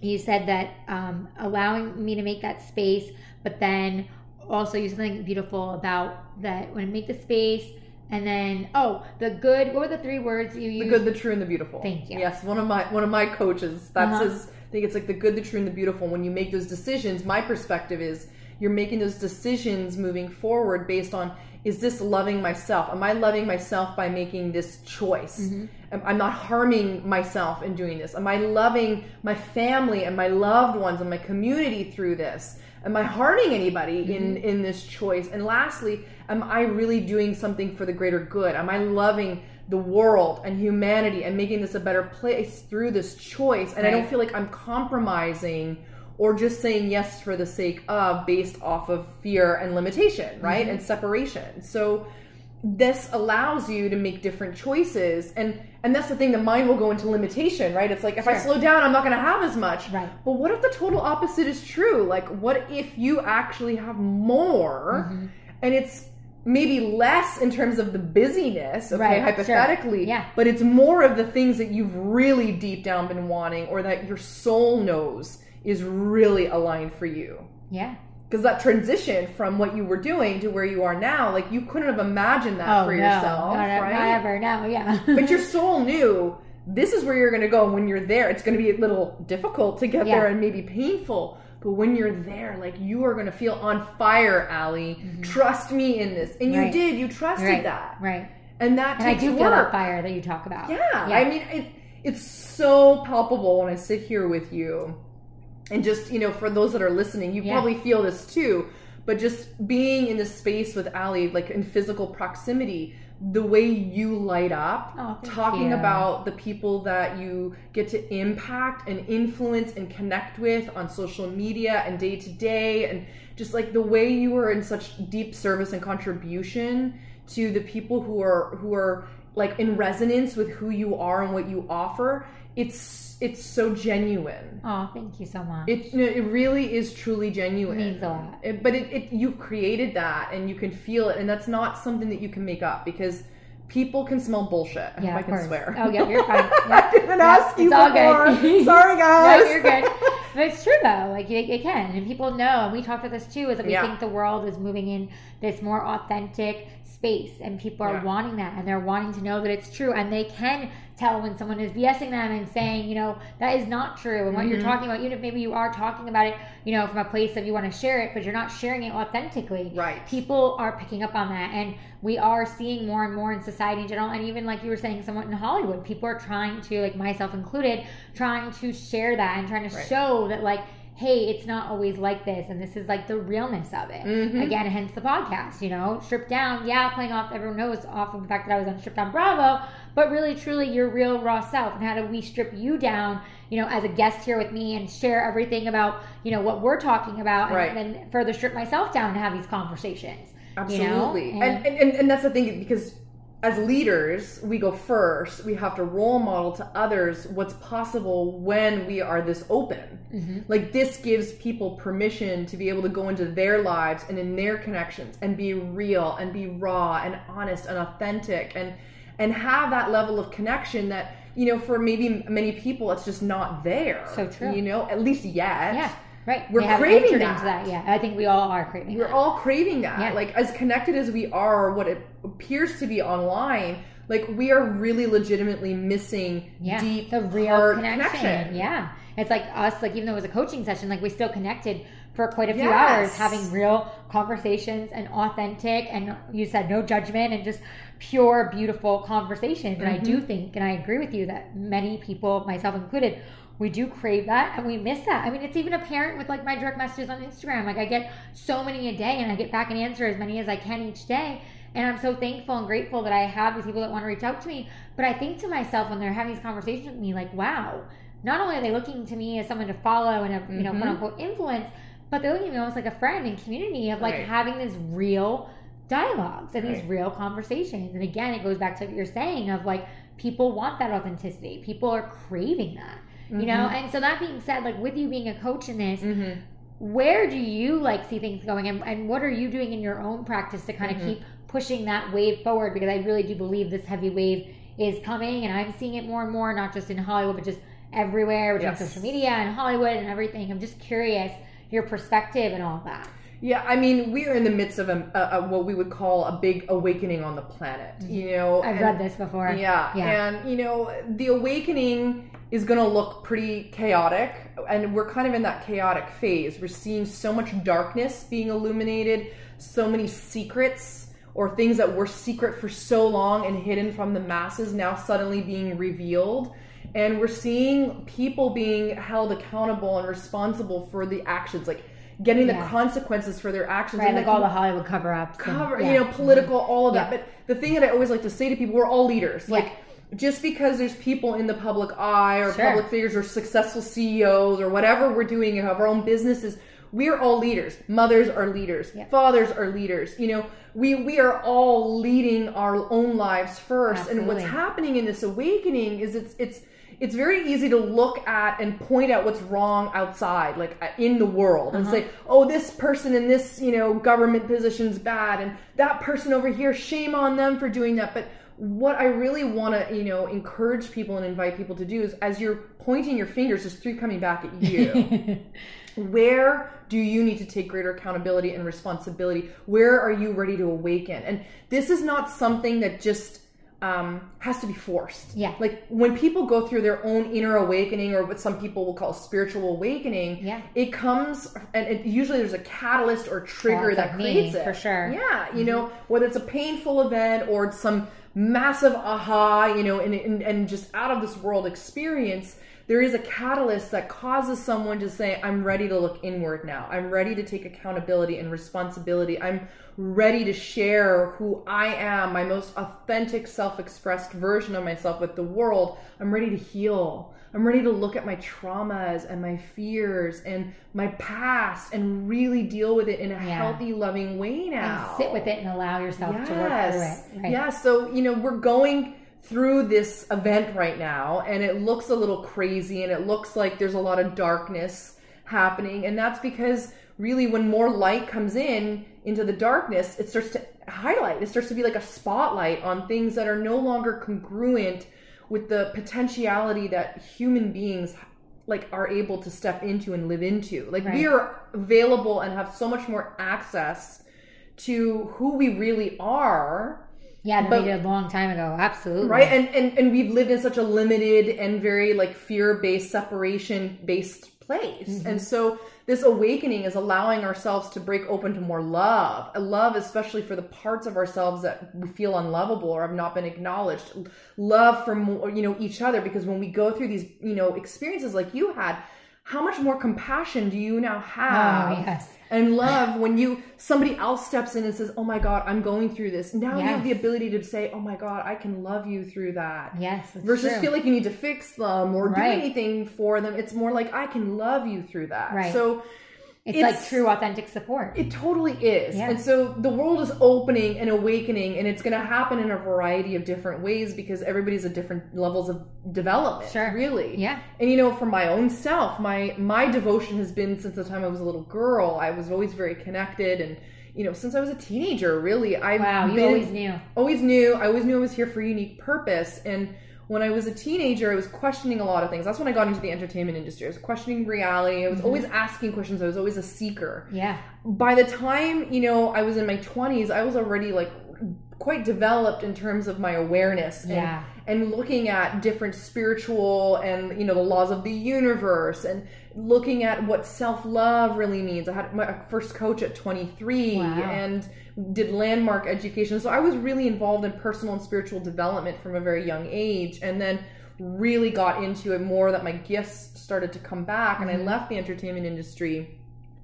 you said that um, allowing me to make that space, but then also you said something beautiful about that when I make the space, and then oh, the good. What were the three words you The good, the true, and the beautiful. Thank you. Yes, one of my one of my coaches. That's Uh-huh. his. I think it's like the good, the true, and the beautiful. When you make those decisions, my perspective is you're making those decisions moving forward based on is this loving myself? Am I loving myself by making this choice? Mm-hmm. I'm not harming myself in doing this. Am I loving my family and my loved ones and my community through this? Am I harming anybody in Mm-hmm. in this choice? And lastly, am I really doing something for the greater good? Am I loving the world and humanity and making this a better place through this choice? And I don't feel like I'm compromising or just saying yes for the sake of based off of fear and limitation, right? Mm-hmm. And separation. So this allows you to make different choices and and that's the thing the mind will go into limitation right it's like if i slow down i'm not going to have as much Right. but what if the total opposite is true like what if you actually have more Mm-hmm. and it's maybe less in terms of the busyness okay Right, sure. hypothetically Yeah. but it's more of the things that you've really deep down been wanting or that your soul knows is really aligned for you Yeah. Because that transition from what you were doing to where you are now, like you couldn't have imagined that Oh for no, yourself, not, right? not ever. No, yeah. but your soul knew this is where you're going to go. And when you're there, it's going to be a little difficult to get Yeah. there and maybe painful. But when you're there, like you are going to feel on fire, Allie. Trust me in this, and you Mm-hmm. Right. did. You trusted right. that, Right. and that And I takes do work. feel that fire that you talk about. Yeah, Yeah. I mean, it, it's so palpable when I sit here with you, and just you know, for those that are listening, you Yeah. probably feel this too. But just being in the space with Ali, like in physical proximity, the way you light up, Oh, talking you. about the people that you get to impact and influence and connect with on social media and day to day, and just like the way you are in such deep service and contribution to the people who are who are like in resonance with who you are and what you offer. It's it's so genuine. Oh, thank you so much. It no, it really is truly genuine. It means a lot. It- but it, it you created that and you can feel it, and that's not something that you can make up because people can smell bullshit. I yeah, I can course. swear. Oh, yeah, you're fine. I Yeah. didn't Yeah, ask you before. Sorry, No, you're good. But it's true though. Like it, it can, and people know. And we talked about this too. Is that we Yeah. think the world is moving in this more authentic space, and people are wanting that, and they're wanting to know that it's true, and they can tell when someone is BSing them and saying, you know, that is not true, and what you're Mhm. talking about, even if maybe you are talking about it, you know, from a place of you want to share it, but you're not sharing it authentically Right. people are picking up on that and we are seeing more and more in society in general and even like you were saying somewhat in hollywood people are trying to like myself included trying to share that and trying to Right. show that like hey it's not always like this and this is like the realness of it Mhm. again hence the podcast you know stripped down yeah playing off everyone knows off of the fact that i was on stripped down bravo but really truly your real raw self and how do we strip you down you know as a guest here with me and share everything about you know what we're talking about Right. and then further strip myself down and have these conversations you know? Absolutely. And, and, and and that's the thing because as leaders, we go first. We have to role model to others what's possible when we are this open. Mm-hmm. Like this gives people permission to be able to go into their lives and in their connections and be real and be raw and honest and authentic and and have that level of connection that you know for maybe many people it's just not there. So true. You know, at least yet. Yeah. Right. We're we craving that. that. Yeah. I think we all are craving We're that. all craving that. Yeah. Like as connected as we are, what it appears to be online, like we are really legitimately missing yeah. deep the real heart connection. Yeah. It's like us, like even though it was a coaching session, like we still connected for quite a few Yes. hours having real conversations and authentic and you said no judgment and just pure beautiful conversations and i Mm-hmm. do think and i agree with you that many people myself included we do crave that and we miss that i mean it's even apparent with like my direct messages on instagram like i get so many a day and i get back and answer as many as i can each day and i'm so thankful and grateful that i have these people that want to reach out to me but i think to myself when they're having these conversations with me like wow not only are they looking to me as someone to follow and a you know Mhm. quote unquote influence but they're looking at me almost like a friend and community of like Right. having these real dialogues and these real conversations. And again, it goes back to what you're saying of like people want that authenticity. People are craving that. You know, Mm-hmm. and so that being said, like with you being a coach in this, Mhm. where do you like see things going and, and what are you doing in your own practice to kind of Mhm. keep pushing that wave forward because i really do believe this heavy wave is coming and i'm seeing it more and more not just in hollywood but just everywhere between Yes. social media and hollywood and everything i'm just curious your perspective and all that Yeah, I mean, we are in the midst of a, a, a what we would call a big awakening on the planet. You know, Mm-hmm. i've and- read this before Yeah, Yeah. and you know, the awakening is going to look pretty chaotic, and we're kind of in that chaotic phase. We're seeing so much darkness being illuminated, so many secrets or things that were secret for so long and hidden from the masses now suddenly being revealed. And we're seeing people being held accountable and responsible for the actions, like getting the consequences for their actions. right and like the- all the hollywood cover-ups and- yeah. you know, political, mm-hmm. all of that. Yeah. But the thing that I always like to say to people, we're all leaders. Yeah. Like, just because there's people in the public eye or Sure. public figures or successful CEOs or whatever we're doing and have our own businesses, we're all leaders. Mothers are leaders. Yeah. Fathers are leaders. You know, we we are all leading our own lives first. And what's happening in this awakening is it's it's it's very easy to look at and point out what's wrong outside, like uh, in the world, and Uh-huh. say, "Oh, this person in this you know government position's bad, and that person over here, shame on them for doing that." But what I really want to you know encourage people and invite people to do is, as you're pointing your fingers, there's three coming back at you. where do you need to take greater accountability and responsibility where are you ready to awaken and this is not something that just um, has to be forced Yeah. like when people go through their own inner awakening or what some people will call spiritual awakening Yeah. it comes and it, usually there's a catalyst or trigger that like me, creates it for sure. yeah you know whether it's a painful event or it's some massive aha you know and, and, and just out of this world experience there is a catalyst that causes someone to say i'm ready to look inward now. I'm ready to take accountability and responsibility. I'm ready to share who i am my most authentic self-expressed version of myself with the world. I'm ready to heal. I'm ready to look at my traumas and my fears and my past and really deal with it in a Yeah. healthy loving way now. and sit with it and allow yourself to work through it. Right. Yeah, so you know, we're going through this event right now and it looks a little crazy and it looks like there's a lot of darkness happening and that's because really when more light comes in into the darkness, it starts to highlight. It starts to be like a spotlight on things that are no longer congruent with the potentiality that human beings like are able to step into and live into. Like we are available and have so much more access to who we really are yeah but- did a long time ago. Absolutely. Right? And, and and we've lived in such a limited and very like fear-based separation based place. Mm-hmm. and so this awakening is allowing ourselves to break open to more love. A love especially for the parts of ourselves that we feel unlovable or have not been acknowledged. Love for more you know each other. Because when we go through these you know experiences like you had how much more compassion do you now have oh yes and love when you somebody else steps in and says oh my god i'm going through this. Now you have the ability to say oh my god i can love you through that. Yes it's versus true. feel like you need to fix them or do anything for them. It's more like i can love you through that. Right. so it's, it's- like true authentic support it totally is Yeah. and so the world is opening and awakening and it's going to happen in a variety of different ways because everybody's at different levels of development Sure. really yeah and you know, for my own self, my my devotion has been since the time I was a little girl. I was always very connected, and you know, since I was a teenager, really, I've wow you been, always knew always knew I always knew I was here for a unique purpose. And when I was a teenager, I was questioning a lot of things. That's when I got into the entertainment industry. I was questioning reality. I was mm-hmm. always asking questions. I was always a seeker. Yeah. By the time, you know, I was in my 20s, I was already like quite developed in terms of my awareness and, Yeah. And looking at different spiritual and you know the laws of the universe and looking at what self-love really means i had my first coach at 23 Wow. and did landmark education so i was really involved in personal and spiritual development from a very young age and then really got into it more that my gifts started to come back and i mm-hmm. left the entertainment industry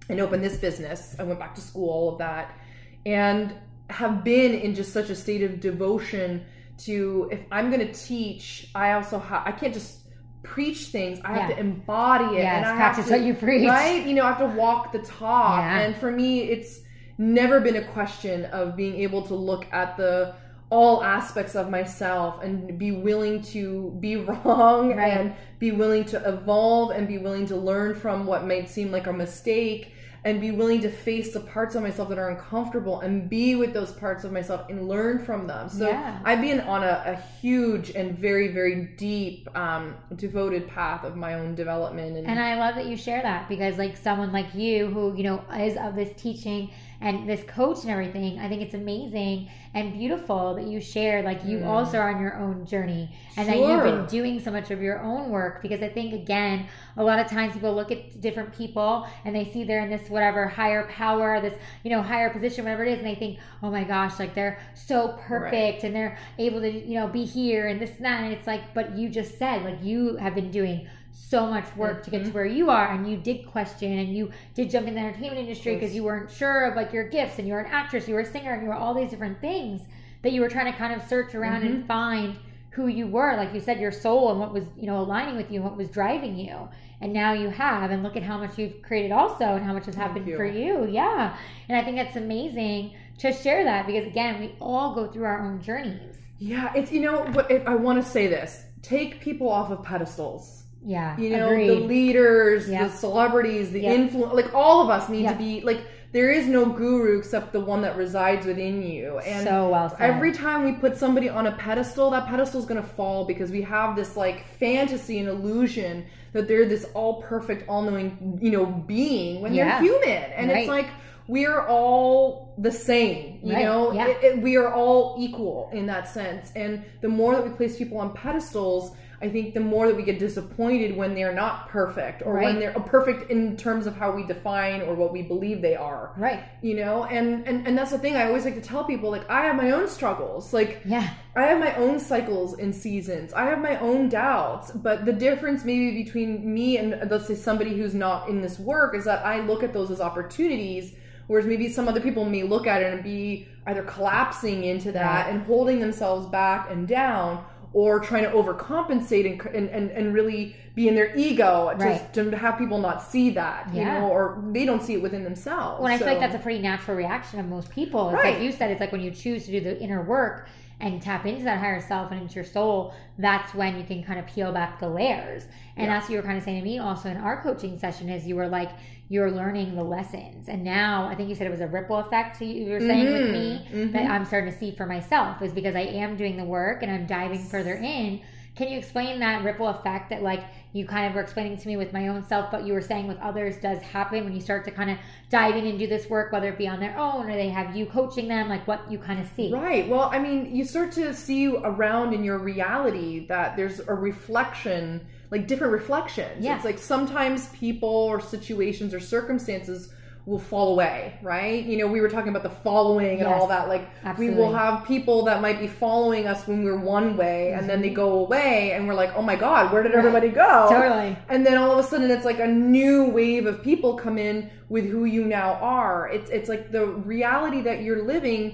and opened this business. I went back to school, all of that, and have been in just such a state of devotion to if I'm going to teach, I also have I can't just preach things. I have Yeah. to embody it, Yes, and I practice have to, what you preach. right? You know, I have to walk the talk, Yeah. and for me, it's never been a question of being able to look at the all aspects of myself and be willing to be wrong Right. and be willing to evolve and be willing to learn from what might seem like a mistake and be willing to face the parts of myself that are uncomfortable and be with those parts of myself and learn from them. So Yeah. I've been on a, a huge and very, very deep, um, devoted path of my own development. And, And I love that you share that because, like, someone like you who, you know, is of this teaching and this coach and everything, I think it's amazing and beautiful that you share, like, you also are on your own journey and that you've Mm. Been doing so much of your own work. Because I think, again, a lot of times people look at different people and they see they're in this whatever higher power, this, you know, higher position, whatever it is, and they think, oh my gosh, like, they're so perfect and they're able to, you know, be here and this and that. And it's like, but you just said, like, you have been doing so much work to get to mm-hmm. where you are and you did question and you did jump in the entertainment industry because Yes. you weren't sure of like your gifts and you were an actress you were a singer and you were all these different things that you were trying to kind of search around and mm-hmm. find who you were. Like you said your soul and what was you know aligning with you and what was driving you. And now you have and look at how much you've created also and how much has happened you. for you. Yeah. And i think that's amazing to share that because again we all go through our own journeys. Yeah, it's, you know, it, I want to say this take people off of pedestals. Yeah you know agreed. the leaders Yep. the celebrities the Yep. influence like all of us need Yep. to be like there is no guru except the one that resides within you and so well said. every time we put somebody on a pedestal that pedestal is going to fall because we have this like fantasy and illusion that they're this all perfect all-knowing you know being when Yeah. they're human and Right. it's like we're all the same you Right. know Yeah. It- it- we are all equal in that sense and the more that we place people on pedestals i think the more that we get disappointed when they're not perfect or when they're perfect in terms of how we define or what we believe they are right you know and, and and that's the thing i always like to tell people like i have my own struggles like yeah I have my own cycles and seasons. I have my own doubts, but the difference maybe between me and let's say somebody who's not in this work is that I look at those as opportunities, whereas maybe some other people may look at it and be either collapsing into that Right. and holding themselves back and down, or trying to overcompensate and and, and, really be in their ego Right. to, to have people not see that, you know, or they don't see it within themselves. Well, I feel like that's a pretty natural reaction of most people. It's Right. like you said, it's like when you choose to do the inner work and tap into that higher self and into your soul, that's when you can kind of peel back the layers. And Yeah. that's what you were kind of saying to me also in our coaching session is you were like, you're learning the lessons. And now I think you said it was a ripple effect to you, you were saying with me Mhm, that mhm. I'm starting to see for myself is because I am doing the work and I'm diving further in. Can you explain that ripple effect that like you kind of were explaining to me with my own self, but you were saying with others does happen when you start to kind of dive in and do this work, whether it be on their own or they have you coaching them, like what you kind of see. Right. Well, I mean, you start to see around in your reality that there's a reflection, like different reflections. Yeah. It's like sometimes people or situations or circumstances will fall away, right? You know, we were talking about the following and Yes. all that. Like, Absolutely. we will have people that might be following us when we're one way and then they Mm-hmm. go away and we're like, oh my God, where did everybody go? Totally. and then all of a sudden it's like a new wave of people come in with who you now are it's it's like the reality that you're living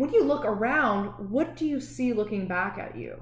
when you look around what do you see looking back at you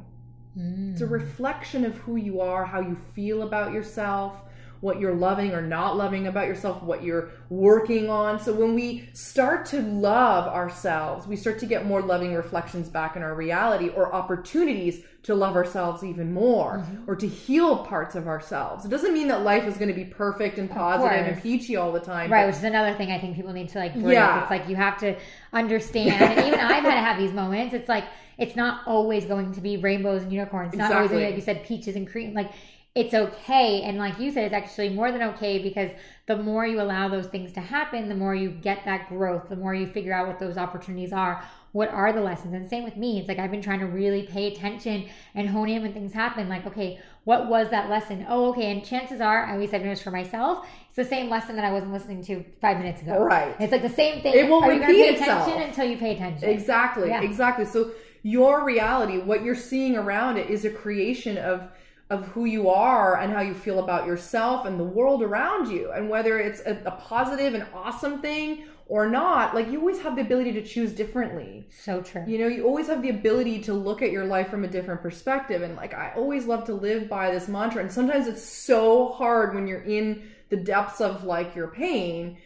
Mm. it's a reflection of who you are how you feel about yourself what you're loving or not loving about yourself, what you're working on. So when we start to love ourselves, we start to get more loving reflections back in our reality or opportunities to love ourselves even more Mm-hmm. or to heal parts of ourselves. It doesn't mean that life is going to be perfect and positive and peachy all the time. Right, which is another thing I think people need to like break. Yeah. It's like you have to understand, and even I've had to have these moments. It's like it's not always going to be rainbows and unicorns. It's not always going to be, like you said, peaches and cream. Like it's okay, and like you said, it's actually more than okay because the more you allow those things to happen, the more you get that growth. The more you figure out what those opportunities are. What are the lessons? And same with me. It's like I've been trying to really pay attention and hone in when things happen. Like, okay, what was that lesson? Oh, okay. And chances are, at least I've noticed for myself, it's the same lesson that I wasn't listening to five minutes ago. Right. It's like the same thing. It will Are you repeat pay itself. attention until you pay attention? Exactly. Yeah. Exactly. So your reality, what you're seeing around it is a creation of of who you are and how you feel about yourself and the world around you. And whether it's a, a positive and awesome thing or not, like you always have the ability to choose differently. So true. You know, you always have the ability to look at your life from a different perspective. And like, I always love to live by this mantra. And sometimes it's so hard when you're in the depths of like your pain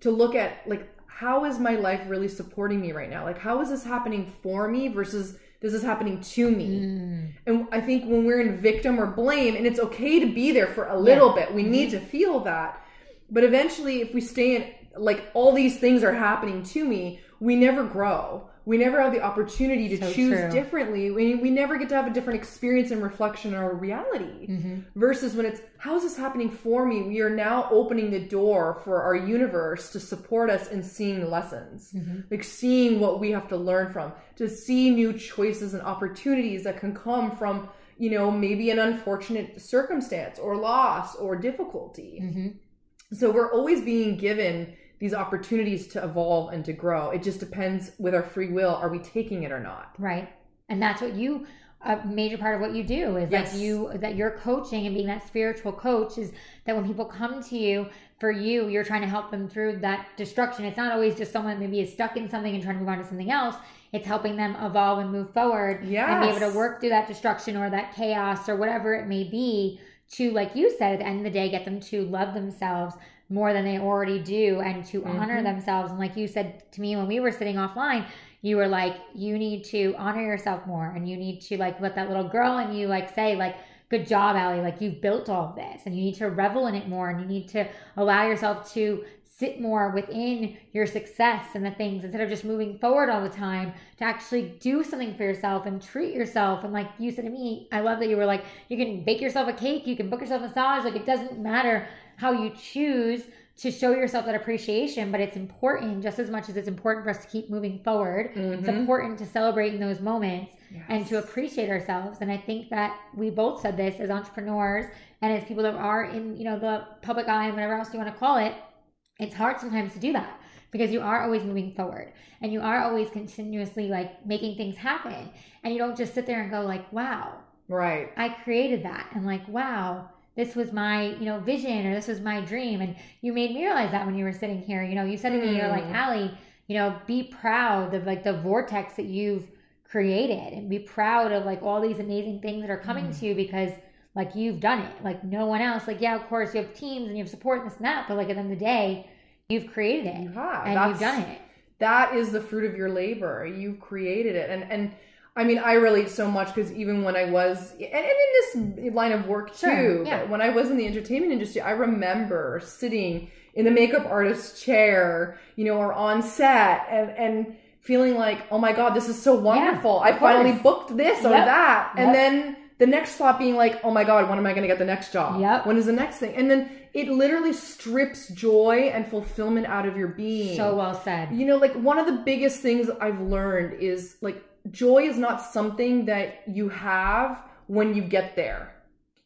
to look at like, how is my life really supporting me right now? Like, how is this happening for me versus this is happening to me? Mm. And I think when we're in victim or blame, and it's okay to be there for a little bit, we need to feel that. But eventually, if we stay in, like, all these things are happening to me, we never grow. We never have the opportunity to So choose true. differently. We, we never get to have a different experience and reflection in our reality. Mm-hmm. Versus when it's, how is this happening for me? We are now opening the door for our universe to support us in seeing the lessons, Mm-hmm. like seeing what we have to learn from, to see new choices and opportunities that can come from, you know, maybe an unfortunate circumstance or loss or difficulty. Mm-hmm. So we're always being given these opportunities to evolve and to grow. It just depends with our free will, are we taking it or not? Right. And that's what you a major part of what you do is Yes. like you that you're coaching and being that spiritual coach is that when people come to you for you, you're trying to help them through that destruction. It's not always just someone maybe is stuck in something and trying to move on to something else. It's helping them evolve and move forward and be able to work through that destruction or that chaos or whatever it may be to, like you said, at the end of the day, get them to love themselves more than they already do and to honor Mhm. themselves. And like you said to me when we were sitting offline, you were like, you need to honor yourself more and you need to like let that little girl and you like say, like, good job, Allie. Like you've built all of this and you need to revel in it more and you need to allow yourself to sit more within your success and the things instead of just moving forward all the time to actually do something for yourself and treat yourself. And like you said to me, I love that you were like, you can bake yourself a cake, you can book yourself a massage. Like it doesn't matter how you choose to show yourself that appreciation, but it's important just as much as it's important for us to keep moving forward. It's Mhm. important to celebrate in those moments and to appreciate ourselves. And I think that we both said this as entrepreneurs and as people that are in, you know, the public eye and whatever else you want to call it. It's hard sometimes to do that because you are always moving forward and you are always continuously like making things happen. And you don't just sit there and go like, wow, Right. I created that and like, wow, this was my, you know, vision or this was my dream. And you made me realize that when you were sitting here, you know, you said to me, you're like, Mm. Allie, you know, be proud of like the vortex that you've created and be proud of like all these amazing things that are coming Mm. to you because like you've done it. Like no one else. Like, yeah, of course you have teams and you have support and this and that, but like at the end of the day, you've created it You have. and you've done it. that is the fruit of your labor you've created it and and i mean i relate so much because even when i was and, and in this line of work too Sure, yeah. when i was in the entertainment industry i remember sitting in the makeup artist's chair you know or on set and and feeling like oh my god this is so wonderful i of finally course. booked this or Yep, that and yep. then the next thought being like oh my god when am i going to get the next job Yep. when is the next thing and then it literally strips joy and fulfillment out of your being So well said. you know, like one of the biggest things I've learned is like joy is not something that you have when you get there.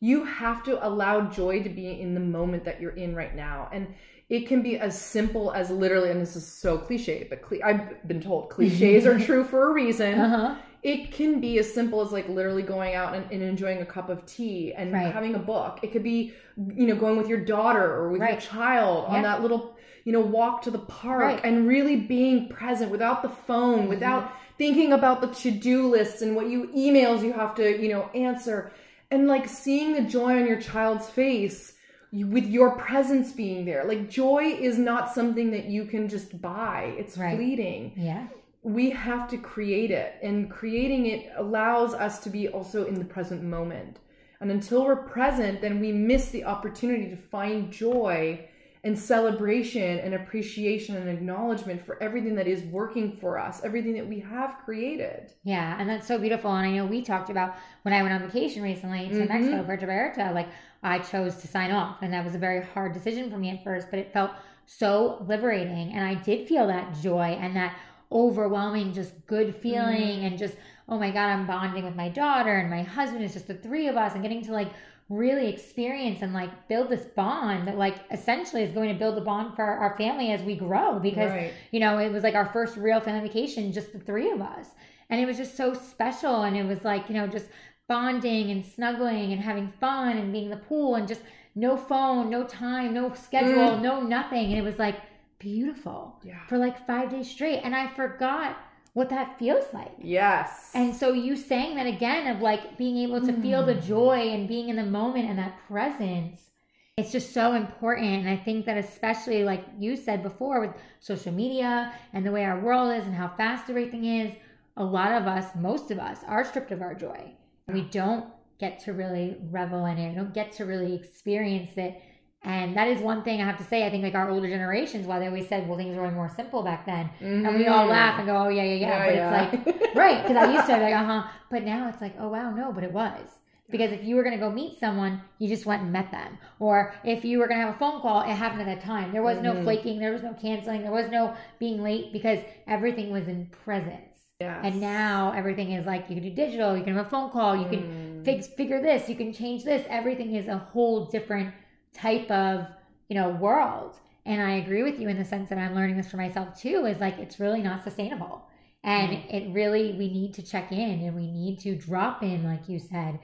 You have to allow joy to be in the moment that you're in right now. And it can be as simple as literally, and this is so cliche, but cli I've been told cliches are true for a reason. Uh-huh. It can be as simple as like literally going out and, and enjoying a cup of tea and Right. having a book. It could be, you know, going with your daughter or with your Right. child on Yeah. that little, you know, walk to the park Right. and really being present without the phone, Mm-hmm. without thinking about the to-do lists and what you emails you have to, you know, answer. And like seeing the joy on your child's face with your presence being there. Like joy is not something that you can just buy. It's Right. fleeting. Yeah. We have to create it, and creating it allows us to be also in the present moment. And until we're present, then we miss the opportunity to find joy and celebration and appreciation and acknowledgement for everything that is working for us, everything that we have created. Yeah, and that's so beautiful. And I know we talked about when I went on vacation recently to Mhm. Mexico, Puerto Vallarta, like I chose to sign off. And that was a very hard decision for me at first, but it felt so liberating. And I did feel that joy and that overwhelming, just good feeling. And just, oh my God, I'm bonding with my daughter and my husband. It's just the three of us and getting to like really experience and like build this bond that like essentially is going to build a bond for our family as we grow because Right. you know, it was like our first real family vacation, just the three of us. And it was just so special. And it was like, you know, just bonding and snuggling and having fun and being in the pool and just no phone, no time, no schedule, mm. no nothing. And it was like beautiful Yeah. for like five days straight. And I forgot what that feels like. Yes. And so you saying that again of like being able to feel the mm. joy and being in the moment and that presence, it's just so important. And I think that especially like you said before with social media and the way our world is and how fast everything is, a lot of us, most of us, are stripped of our joy. We don't get to really revel in it. We don't get to really experience it. And that is one thing I have to say. I think like our older generations, while they always said, well, things were more simple back then. And we all Mhm. laugh and go, oh, yeah, yeah, yeah. but it's like, right because i used to be like uh-huh but now it's like oh wow no but it was because if you were going to go meet someone you just went and met them or if you were going to have a phone call it happened at that time there was no Mhm. flaking there was no canceling there was no being late because everything was in presence Yes. and now everything is like you can do digital you can have a phone call you can Mm. fix figure this you can change this everything is a whole different type of you know world and i agree with you in the sense that i'm learning this for myself too is like it's really not sustainable and it really we need to check in and we need to drop in like you said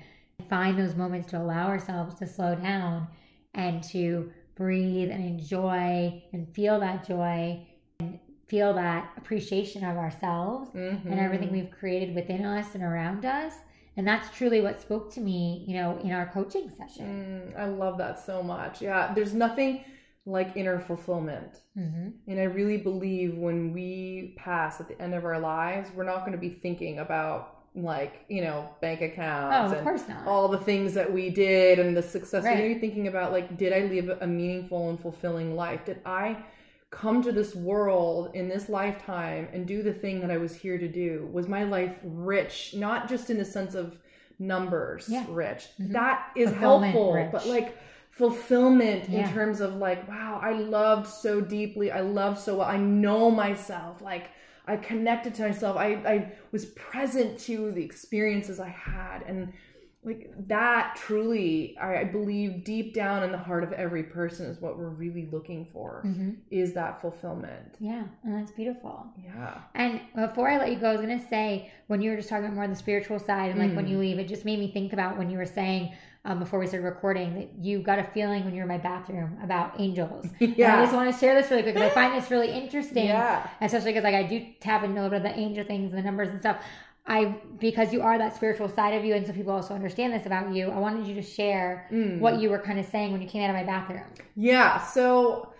find those moments to allow ourselves to slow down and to breathe and enjoy and feel that joy and feel that appreciation of ourselves Mhm. and everything we've created within us and around us. And that's truly what spoke to me, you know, in our coaching session. Mm, I love that so much. Yeah, there's nothing like inner fulfillment. hmm And I really believe when we pass at the end of our lives, we're not going to be thinking about like, you know, bank accounts Oh, of and course not. all the things that we did and the success. Right. You're thinking about like, did I live a meaningful and fulfilling life? Did I come to this world in this lifetime and do the thing that I was here to do? Was my life rich, not just in the sense of numbers Yeah. rich? Mhm. That is helpful, rich. but like fulfillment Yeah. in terms of like, wow, I loved so deeply. I loved so well. I know myself. Like, I connected to myself. I, I was present to the experiences I had. And like that truly, I, believe deep down in the heart of every person is what we're really looking for hmm is that fulfillment. Yeah, and that's beautiful. Yeah. And before I let you go, I was gonna say when you were just talking about more of the spiritual side and like when Mm. you leave, it just made me think about when you were saying um, before we started recording that you got a feeling when you were in my bathroom about angels. And I just want to share this really quick because I find this really interesting. Yeah. especially because like I do tap into a little bit of the angel things and the numbers and stuff. I because you are that spiritual side of you, and so people also understand this about you. I wanted you to share Mm. what you were kind of saying when you came out of my bathroom. Yeah, so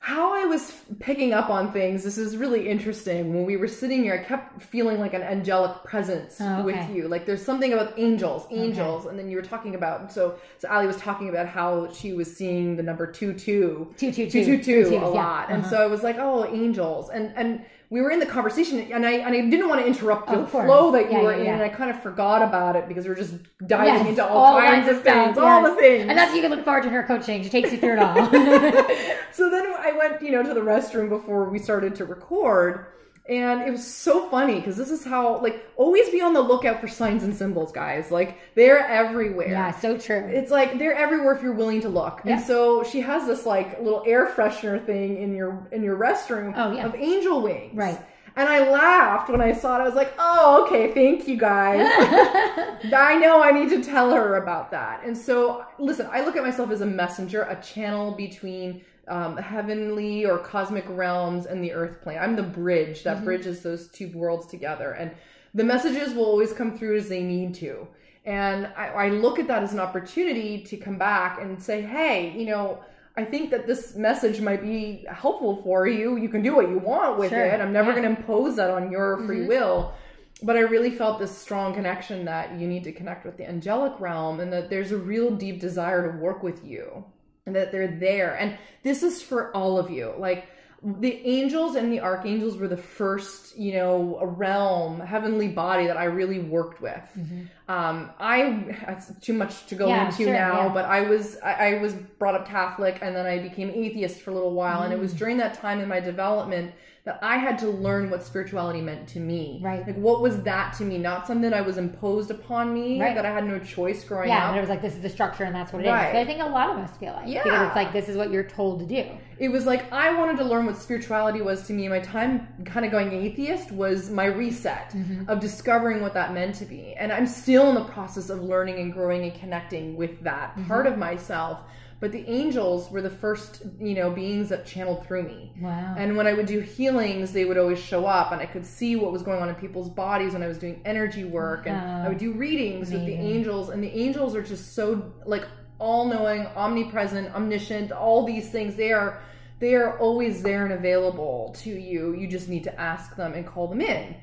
how I was picking up on things, this is really interesting. When we were sitting here, I kept feeling like an angelic presence Oh, okay. with you. Like there's something about angels, angels, and then you were talking about so so Ali was talking about how she was seeing the number two two Two two two two two two twos, a yeah. lot, and Uh-huh. so I was like, oh, angels, and and we were in the conversation, and I and I didn't want to interrupt the flow that you Yeah, were yeah, in, yeah. and I kind of forgot about it because we were just diving Yes, into all, kinds of things, all the things, and that's what you can look forward to her coaching. She takes you through it all. so then I went, you know, to the restroom before we started to record. And it was so funny because this is how, like, always be on the lookout for signs and symbols, guys. Like, they're everywhere. yeah, so true. It's like they're everywhere if you're willing to look. Yeah. And so she has this like little air freshener thing in your in your restroom Oh, yeah. of angel wings. Right. And I laughed when I saw it. I was like, "Oh, okay, thank you guys." I know I need to tell her about that. And so, listen, I look at myself as a messenger, a channel between um, heavenly or cosmic realms and the earth plane. I'm the bridge that Mhm. bridges those two worlds together. And the messages will always come through as they need to. And I, I look at that as an opportunity to come back and say, hey, you know, I think that this message might be helpful for you. You can do what you want with Sure. it. I'm never Yeah. going to impose that on your free Mhm. will. But I really felt this strong connection that you need to connect with the angelic realm and that there's a real deep desire to work with you and that they're there. And this is for all of you. Like the angels and the archangels were the first, you know, realm, heavenly body that I really worked with. Um, I too much to go Yeah, into sure, now, yeah. but I was I, I was brought up Catholic and then I became atheist for a little while, and it Mm. was during that time in my development that I had to learn what spirituality meant to me. Right. Like what was that to me? Not something that was imposed upon me Right. that I had no choice growing Yeah, up. Yeah, and it was like this is the structure and that's what it is. Right. But I think a lot of us feel like yeah. because it's like this is what you're told to do. it was like I wanted to learn what spirituality was to me. My time kind of going atheist was my reset Mm-hmm. of discovering what that meant to be. And I'm still in the process of learning and growing and connecting with that Mm-hmm. part of myself. But the angels were the first, you know, beings that channeled through me. Wow. And when I would do healings, they would always show up and I could see what was going on in people's bodies when I was doing energy work. And Wow. I would do readings with the angels. And the angels are just so like all knowing, omnipresent, omniscient, all these things. They are they are always there and available to you. You just need to ask them and call them in.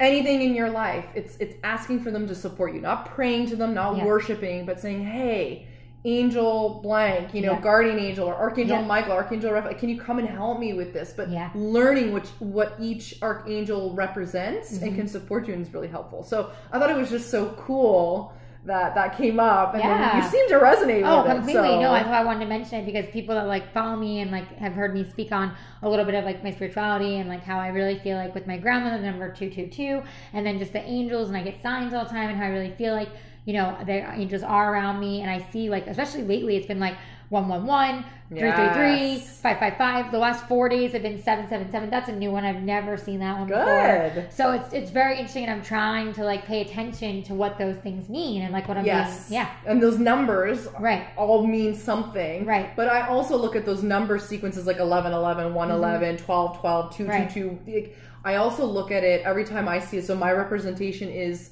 Anything in your life, it's it's asking for them to support you, not praying to them, not Yeah. worshiping, but saying, "Hey, angel blank, you know, Yeah. guardian angel or archangel Yeah. Michael, archangel Raphael, can you come and help me with this?" But Yeah. learning which what each archangel represents Mm-hmm. and can support you and is really helpful. So I thought it was just so cool that that came up, and Yeah. you seem to resonate Oh, with it. completely. so- No, that's why I wanted to mention it because people that like follow me and like have heard me speak on a little bit of like my spirituality and like how I really feel like with my grandmother, the number two two two, and then just the angels and I get signs all the time and how I really feel like you know the angels are around me and I see like especially lately it's been like one one one. Three three three Yes. five five five. The last four days have been seven seven seven. That's a new one. I've never seen that one before. Good. So it's it's very interesting, and I'm trying to like pay attention to what those things mean and like what I'm Yes. being. Yeah. And those numbers Right. all mean something. Right. But I also look at those number sequences like 11, 11, 1, 11, 12, 12, 2, Mm-hmm. Right. 2, 2. I also look at it every time I see it. So my representation is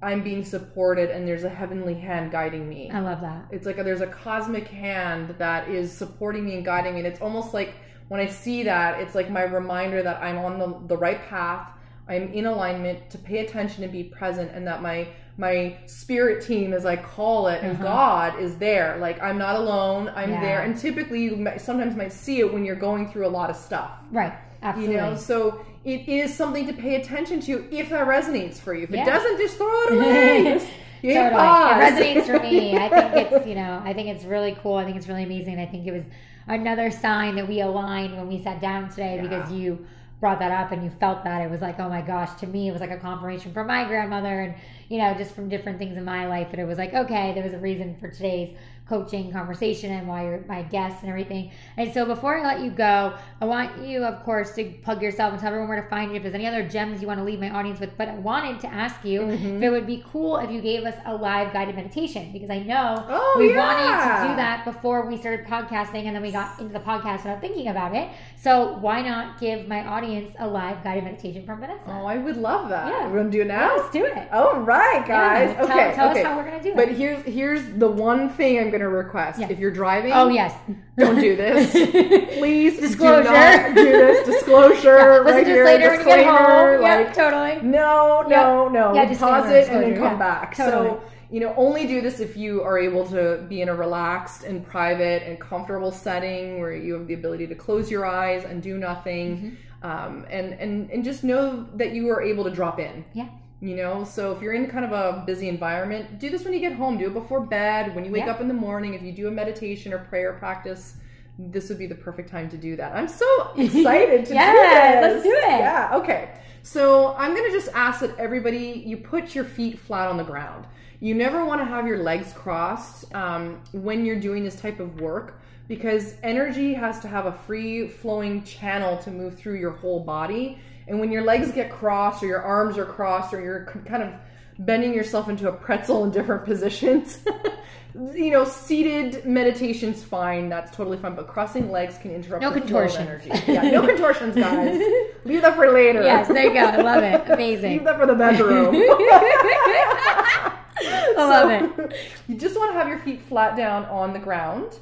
I'm being supported and there's a heavenly hand guiding me. I love that. It's like a, there's a cosmic hand that is supporting me and guiding me. And it's almost like when I see that, it's like my reminder that I'm on the, the right path. I'm in alignment to pay attention and be present, and that my my spirit team, as I call it, and Uh-huh. God is there. Like I'm not alone. I'm Yeah. there. And typically, you sometimes might see it when you're going through a lot of stuff. Right. Absolutely. You know, so it is something to pay attention to if that resonates for you. If Yeah. it doesn't, just throw it away. Hit totally. It resonates for me. I think it's, you know, I think it's really cool. I think it's really amazing. I think it was another sign that we aligned when we sat down today Yeah. because you brought that up and you felt that. It was like, oh my gosh, to me, it was like a confirmation from my grandmother and, you know, just from different things in my life. And it was like, okay, there was a reason for today's coaching conversation and why you're my guest and everything. And so before I let you go, I want you, of course, to plug yourself and tell everyone where to find you. If there's any other gems you want to leave my audience with, but I wanted to ask you Mm-hmm. if it would be cool if you gave us a live guided meditation because I know Oh, we yeah. wanted to do that before we started podcasting and then we got into the podcast without thinking about it. So why not give my audience a live guided meditation from Vanessa? Oh, I would love that. Yeah. We're gonna do it now. Let's do it. All right, guys. Yeah, tell- okay, tell us how we're gonna do it. But here's here's the one thing I'm gonna request. Yeah. If you're driving, Oh yes. don't do this. Please Disclosure. do not do this. Disclosure. Yeah, listen right to here. this later when you get home. Yeah, Like, totally. no, no, no. Yeah, Pause it and then come yeah. back. Totally. So you know, only do this if you are able to be in a relaxed and private and comfortable setting where you have the ability to close your eyes and do nothing, Mm-hmm. um, and and and just know that you are able to drop in. Yeah. You know, so if you're in kind of a busy environment, do this when you get home. Do it before bed, when you wake Yeah. up in the morning. If you do a meditation or prayer practice, this would be the perfect time to do that. I'm so excited to Yeah, do this. let's do it. Yeah, okay. So I'm gonna just ask that everybody you put your feet flat on the ground. You never want to have your legs crossed um, when you're doing this type of work because energy has to have a free flowing channel to move through your whole body. And when your legs get crossed or your arms are crossed or you're kind of bending yourself into a pretzel in different positions. you know, seated meditation's fine. That's totally fine. But crossing legs can interrupt No the flow of contortions. energy. Yeah, no contortions, guys. Leave that for later. Yes, there you go. I love it. Amazing. Leave that for the bedroom. I love it. You just want to have your feet flat down on the ground.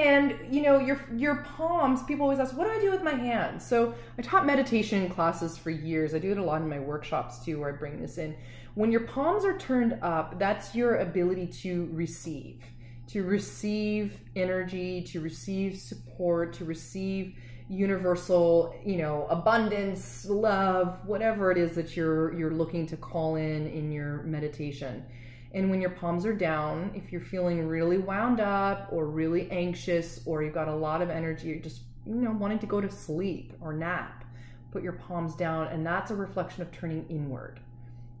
And you know, your your palms, people always ask, what do I do with my hands? So I taught meditation classes for years. I do it a lot in my workshops too, where I bring this in. When your palms are turned up, that's your ability to receive, to receive energy, to receive support, to receive universal, you know, abundance, love, whatever it is that you're you're looking to call in in your meditation. And when your palms are down, if you're feeling really wound up or really anxious or you've got a lot of energy, you're just, you know, wanting to go to sleep or nap, put your palms down. And that's a reflection of turning inward,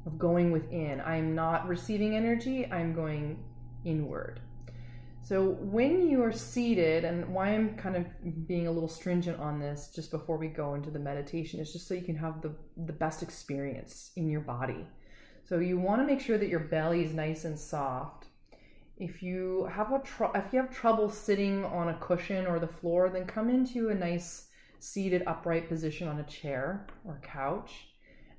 of going within. I'm not receiving energy, I'm going inward. So when you are seated, and why I'm kind of being a little stringent on this just before we go into the meditation is just so you can have the, the best experience in your body. So you want to make sure that your belly is nice and soft. If you have a tr- if you have trouble sitting on a cushion or the floor, then come into a nice seated upright position on a chair or couch,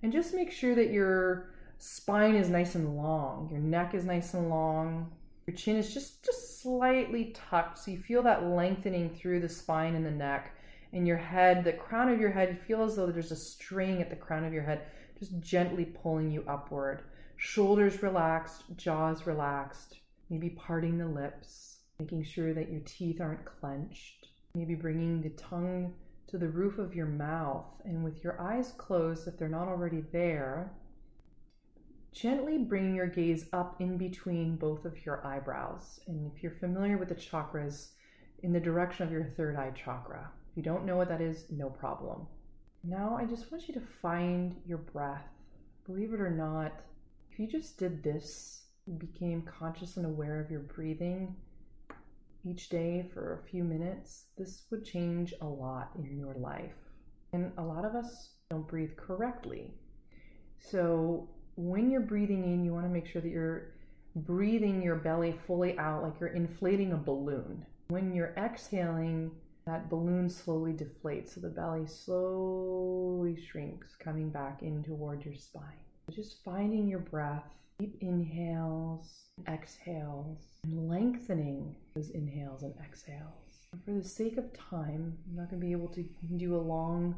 and just make sure that your spine is nice and long, your neck is nice and long, your chin is just just slightly tucked, so you feel that lengthening through the spine and the neck, and your head, the crown of your head, you feel as though there's a string at the crown of your head just gently pulling you upward. Shoulders relaxed, jaws relaxed, maybe parting the lips, making sure that your teeth aren't clenched, maybe bringing the tongue to the roof of your mouth, and with your eyes closed, if they're not already there, gently bring your gaze up in between both of your eyebrows. And if you're familiar with the chakras, in the direction of your third eye chakra. If you don't know what that is, no problem. Now, I just want you to find your breath. Believe it or not, if you just did this, became conscious and aware of your breathing each day for a few minutes, this would change a lot in your life. And a lot of us don't breathe correctly. So, when you're breathing in, you want to make sure that you're breathing your belly fully out like you're inflating a balloon. When you're exhaling, that balloon slowly deflates, so the belly slowly shrinks, coming back in toward your spine. Just finding your breath, deep inhales, exhales, and lengthening those inhales and exhales. For the sake of time, I'm not going to be able to do a long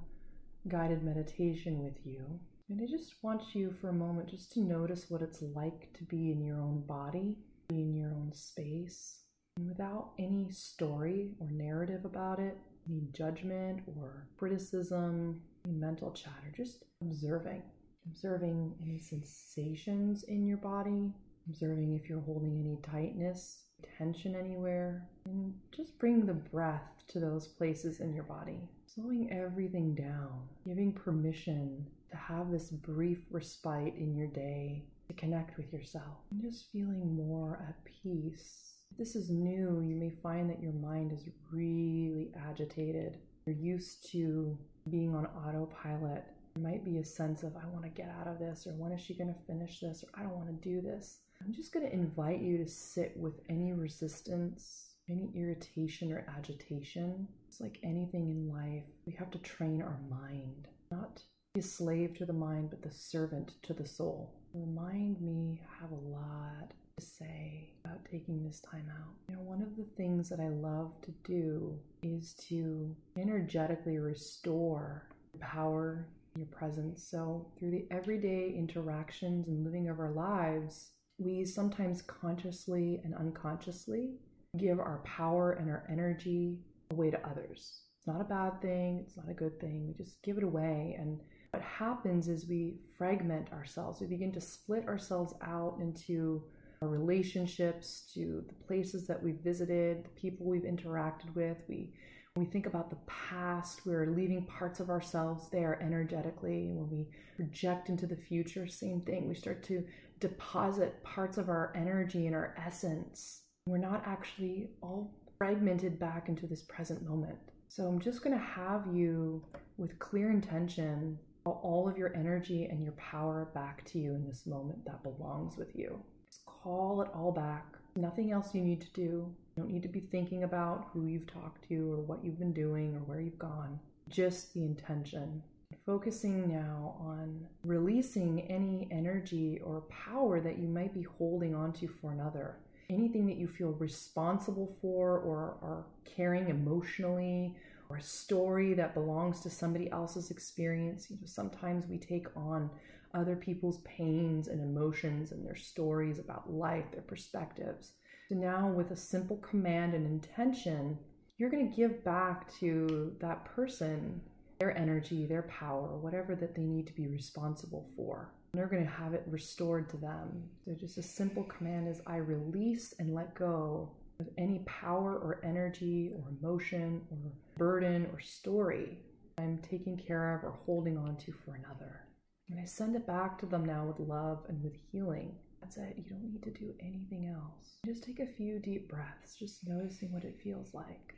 guided meditation with you. And I just want you for a moment just to notice what it's like to be in your own body, be in your own space, without any story or narrative about it, any judgment or criticism, any mental chatter, just observing. Observing any sensations in your body, observing if you're holding any tightness, tension anywhere, and just bring the breath to those places in your body. Slowing everything down, giving permission to have this brief respite in your day to connect with yourself, and just feeling more at peace this is new, you may find that your mind is really agitated. You're used to being on autopilot. There might be a sense of, I want to get out of this, or when is she going to finish this, or I don't want to do this. I'm just going to invite you to sit with any resistance, any irritation or agitation. It's like anything in life, we have to train our mind, not be a slave to the mind, but the servant to the soul. Remind me, have a lot to say about taking this time out. You know, one of the things that I love to do is to energetically restore power, your presence. So, through the everyday interactions and living of our lives, we sometimes consciously and unconsciously give our power and our energy away to others. It's not a bad thing, it's not a good thing. We just give it away. And what happens is we fragment ourselves. We begin to split ourselves out into our relationships, to the places that we've visited, the people we've interacted with. We when we think about the past, we're leaving parts of ourselves there energetically. When we project into the future, same thing. We start to deposit parts of our energy and our essence. We're not actually all fragmented back into this present moment. So I'm just going to have you, with clear intention, all of your energy and your power back to you in this moment that belongs with you. Just call it all back. Nothing else you need to do. You don't need to be thinking about who you've talked to or what you've been doing or where you've gone. Just the intention. Focusing now on releasing any energy or power that you might be holding onto for another. Anything that you feel responsible for or are carrying emotionally or a story that belongs to somebody else's experience. You know, sometimes we take on other people's pains and emotions and their stories about life, their perspectives. So now, with a simple command and intention, you're going to give back to that person their energy, their power, whatever that they need to be responsible for. And they're going to have it restored to them. So, just a simple command is I release and let go of any power or energy or emotion or burden or story I'm taking care of or holding on to for another. And I send it back to them now with love and with healing. That's it. You don't need to do anything else. Just take a few deep breaths, just noticing what it feels like.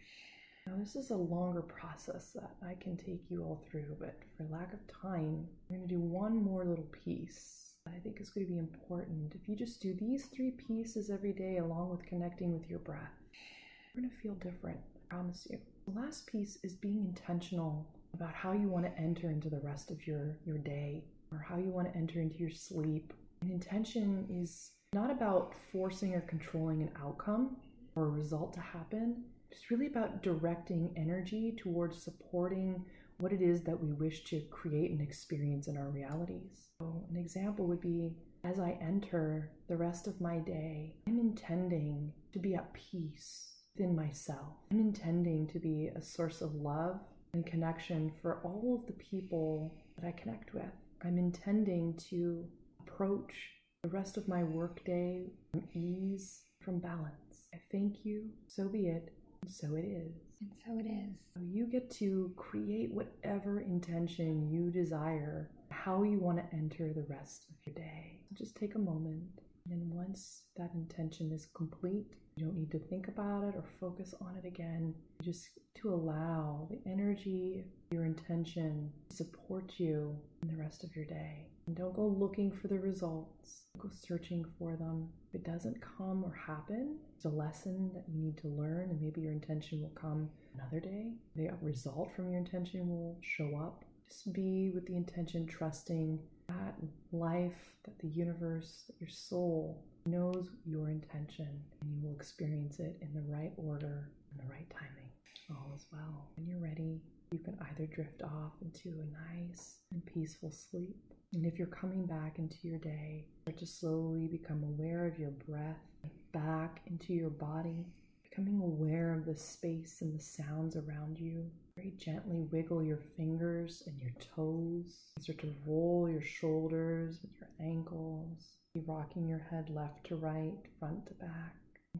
Now, this is a longer process that I can take you all through, but for lack of time, we're going to do one more little piece I think is going to be important. If you just do these three pieces every day along with connecting with your breath, you're going to feel different. I promise you. The last piece is being intentional about how you want to enter into the rest of your, your day or how you want to enter into your sleep. And intention is not about forcing or controlling an outcome or a result to happen. It's really about directing energy towards supporting what it is that we wish to create and experience in our realities. So, an example would be as I enter the rest of my day, I'm intending to be at peace within myself. I'm intending to be a source of love and connection for all of the people that I connect with. I'm intending to approach the rest of my workday from ease, from balance. I thank you. So be it. And so it is. And so it is. So you get to create whatever intention you desire, how you want to enter the rest of your day. Just take a moment. And once that intention is complete, you don't need to think about it or focus on it again. Just to allow the energy, your intention to support you in the rest of your day. And don't go looking for the results, go searching for them. If it doesn't come or happen, it's a lesson that you need to learn, and maybe your intention will come another day. The result from your intention will show up. Just be with the intention, trusting that life, that the universe, that your soul knows your intention, and you will experience it in the right order and the right timing. All is well. When you're ready, you can either drift off into a nice and peaceful sleep and if you're coming back into your day, start to slowly become aware of your breath back into your body, becoming aware of the space and the sounds around you. Very gently wiggle your fingers and your toes. Start to roll your shoulders and your ankles. Be rocking your head left to right, front to back.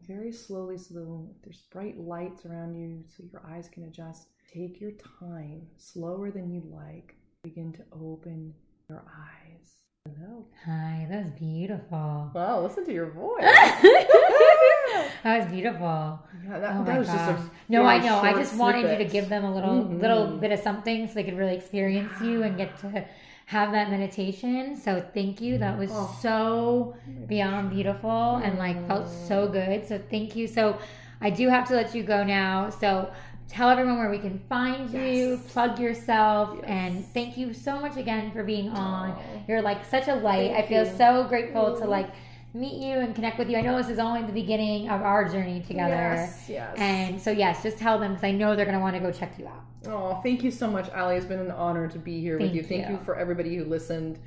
Very slowly, so there's bright lights around you, so your eyes can adjust. Take your time, slower than you'd like. Begin to open your eyes. Hello. Hi, that was beautiful. Wow, listen to your voice. that was beautiful. Yeah, that, oh that was gosh. just a no. I know. I just wanted snippet. you to give them a little mm-hmm. little bit of something so they could really experience you and get to have that meditation. So thank you. That was mm-hmm. oh. oh so beyond beautiful and like felt so good. So thank you. So I do have to let you go now. So tell everyone where we can find you, plug yourself, yes. and thank you so much again for being on. You're like such a light. Thank I feel you. so grateful to like meet you and connect with you. I know this is only the beginning of our journey together. Yes, yes. And so yes, just tell them because I know they're going to want to go check you out. Oh, thank you so much, Ali. It's been an honor to be here thank with you. Thank you. you for everybody who listened.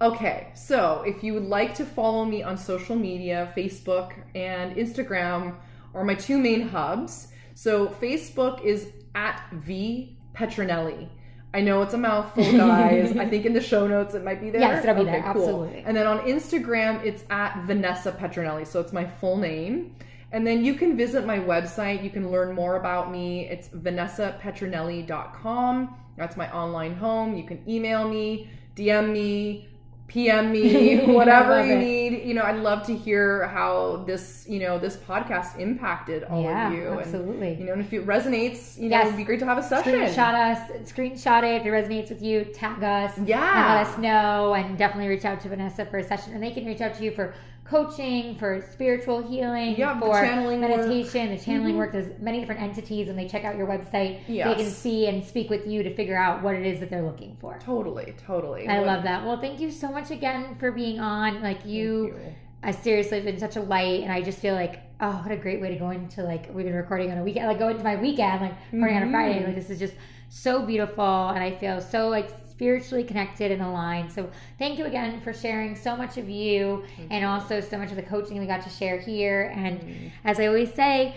Okay, so if you would like to follow me on social media, Facebook and Instagram are my two main hubs. So Facebook is at V Petronelli. I know it's a mouthful, guys. I think in the show notes it might be there. Yes, it'll be okay, there. Cool. Absolutely. And then on Instagram, it's at Vanessa Petronelli. So it's my full name. And then you can visit my website. You can learn more about me. It's vanessapetronelli.com. That's my online home. You can email me, DM me, PM me, whatever you it. need. you know, I'd love to hear how this, you know, this podcast impacted all Yeah, of you. absolutely. And, you know, and if it resonates, you know, Yes. it'd be great to have a session. Screenshot us, screenshot it if it resonates with you, tag us, Yeah. and let us know, and definitely reach out to Vanessa for a session. And they can reach out to you for coaching, for spiritual healing, Yeah, the for channeling work. Mm-hmm. meditation, the channeling work. There's many different entities, and they check out your website. They can see and speak with you to figure out what it is that they're looking for. Totally, totally. I What- love that. Well, thank you so much again for being on. Like you, you. I seriously have been such a light, and I just feel like, oh, what a great way to go into like we've been recording on a weekend, like go into my weekend, like recording on a Friday. Like this is just so beautiful, and I feel so like spiritually connected and aligned. So thank you again for sharing so much of you, and also so much of the coaching we got to share here. And mm-hmm. as I always say,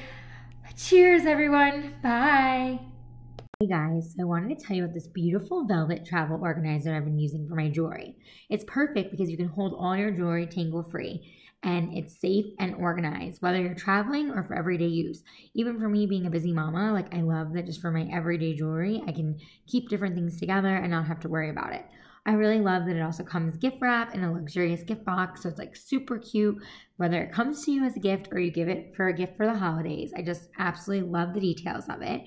cheers, everyone. Bye. Hey guys, I wanted to tell you about this beautiful velvet travel organizer I've been using for my jewelry. It's perfect because you can hold all your jewelry tangle free and it's safe and organized, whether you're traveling or for everyday use. Even for me being a busy mama, like I love that just for my everyday jewelry, I can keep different things together and not have to worry about it. I really love that it also comes gift wrap in a luxurious gift box, so it's like super cute, whether it comes to you as a gift or you give it for a gift for the holidays. I just absolutely love the details of it.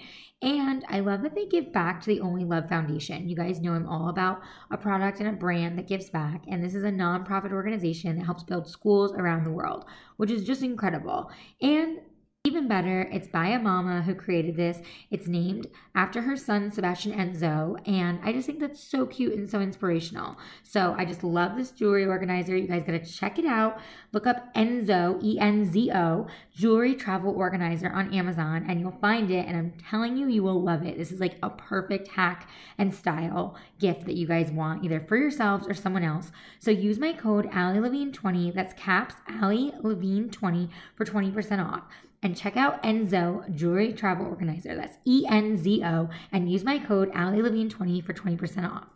And I love that they give back to the Only Love Foundation. You guys know I'm all about a product and a brand that gives back. And this is a nonprofit organization that helps build schools around the world, which is just incredible. And even better, it's by a mama who created this. It's named after her son, Sebastian Enzo. And I just think that's so cute and so inspirational. So I just love this jewelry organizer. You guys got to check it out. Look up Enzo, E N Z O, jewelry travel organizer on Amazon, and you'll find it. And I'm telling you, you will love it. This is like a perfect hack and style gift that you guys want, either for yourselves or someone else. So use my code Allie Levine 20 That's caps Allie Levine 20 for 20% off. And check out Enzo Jewelry Travel Organizer. That's E N Z O. And use my code Allie Levine 20 for 20% off.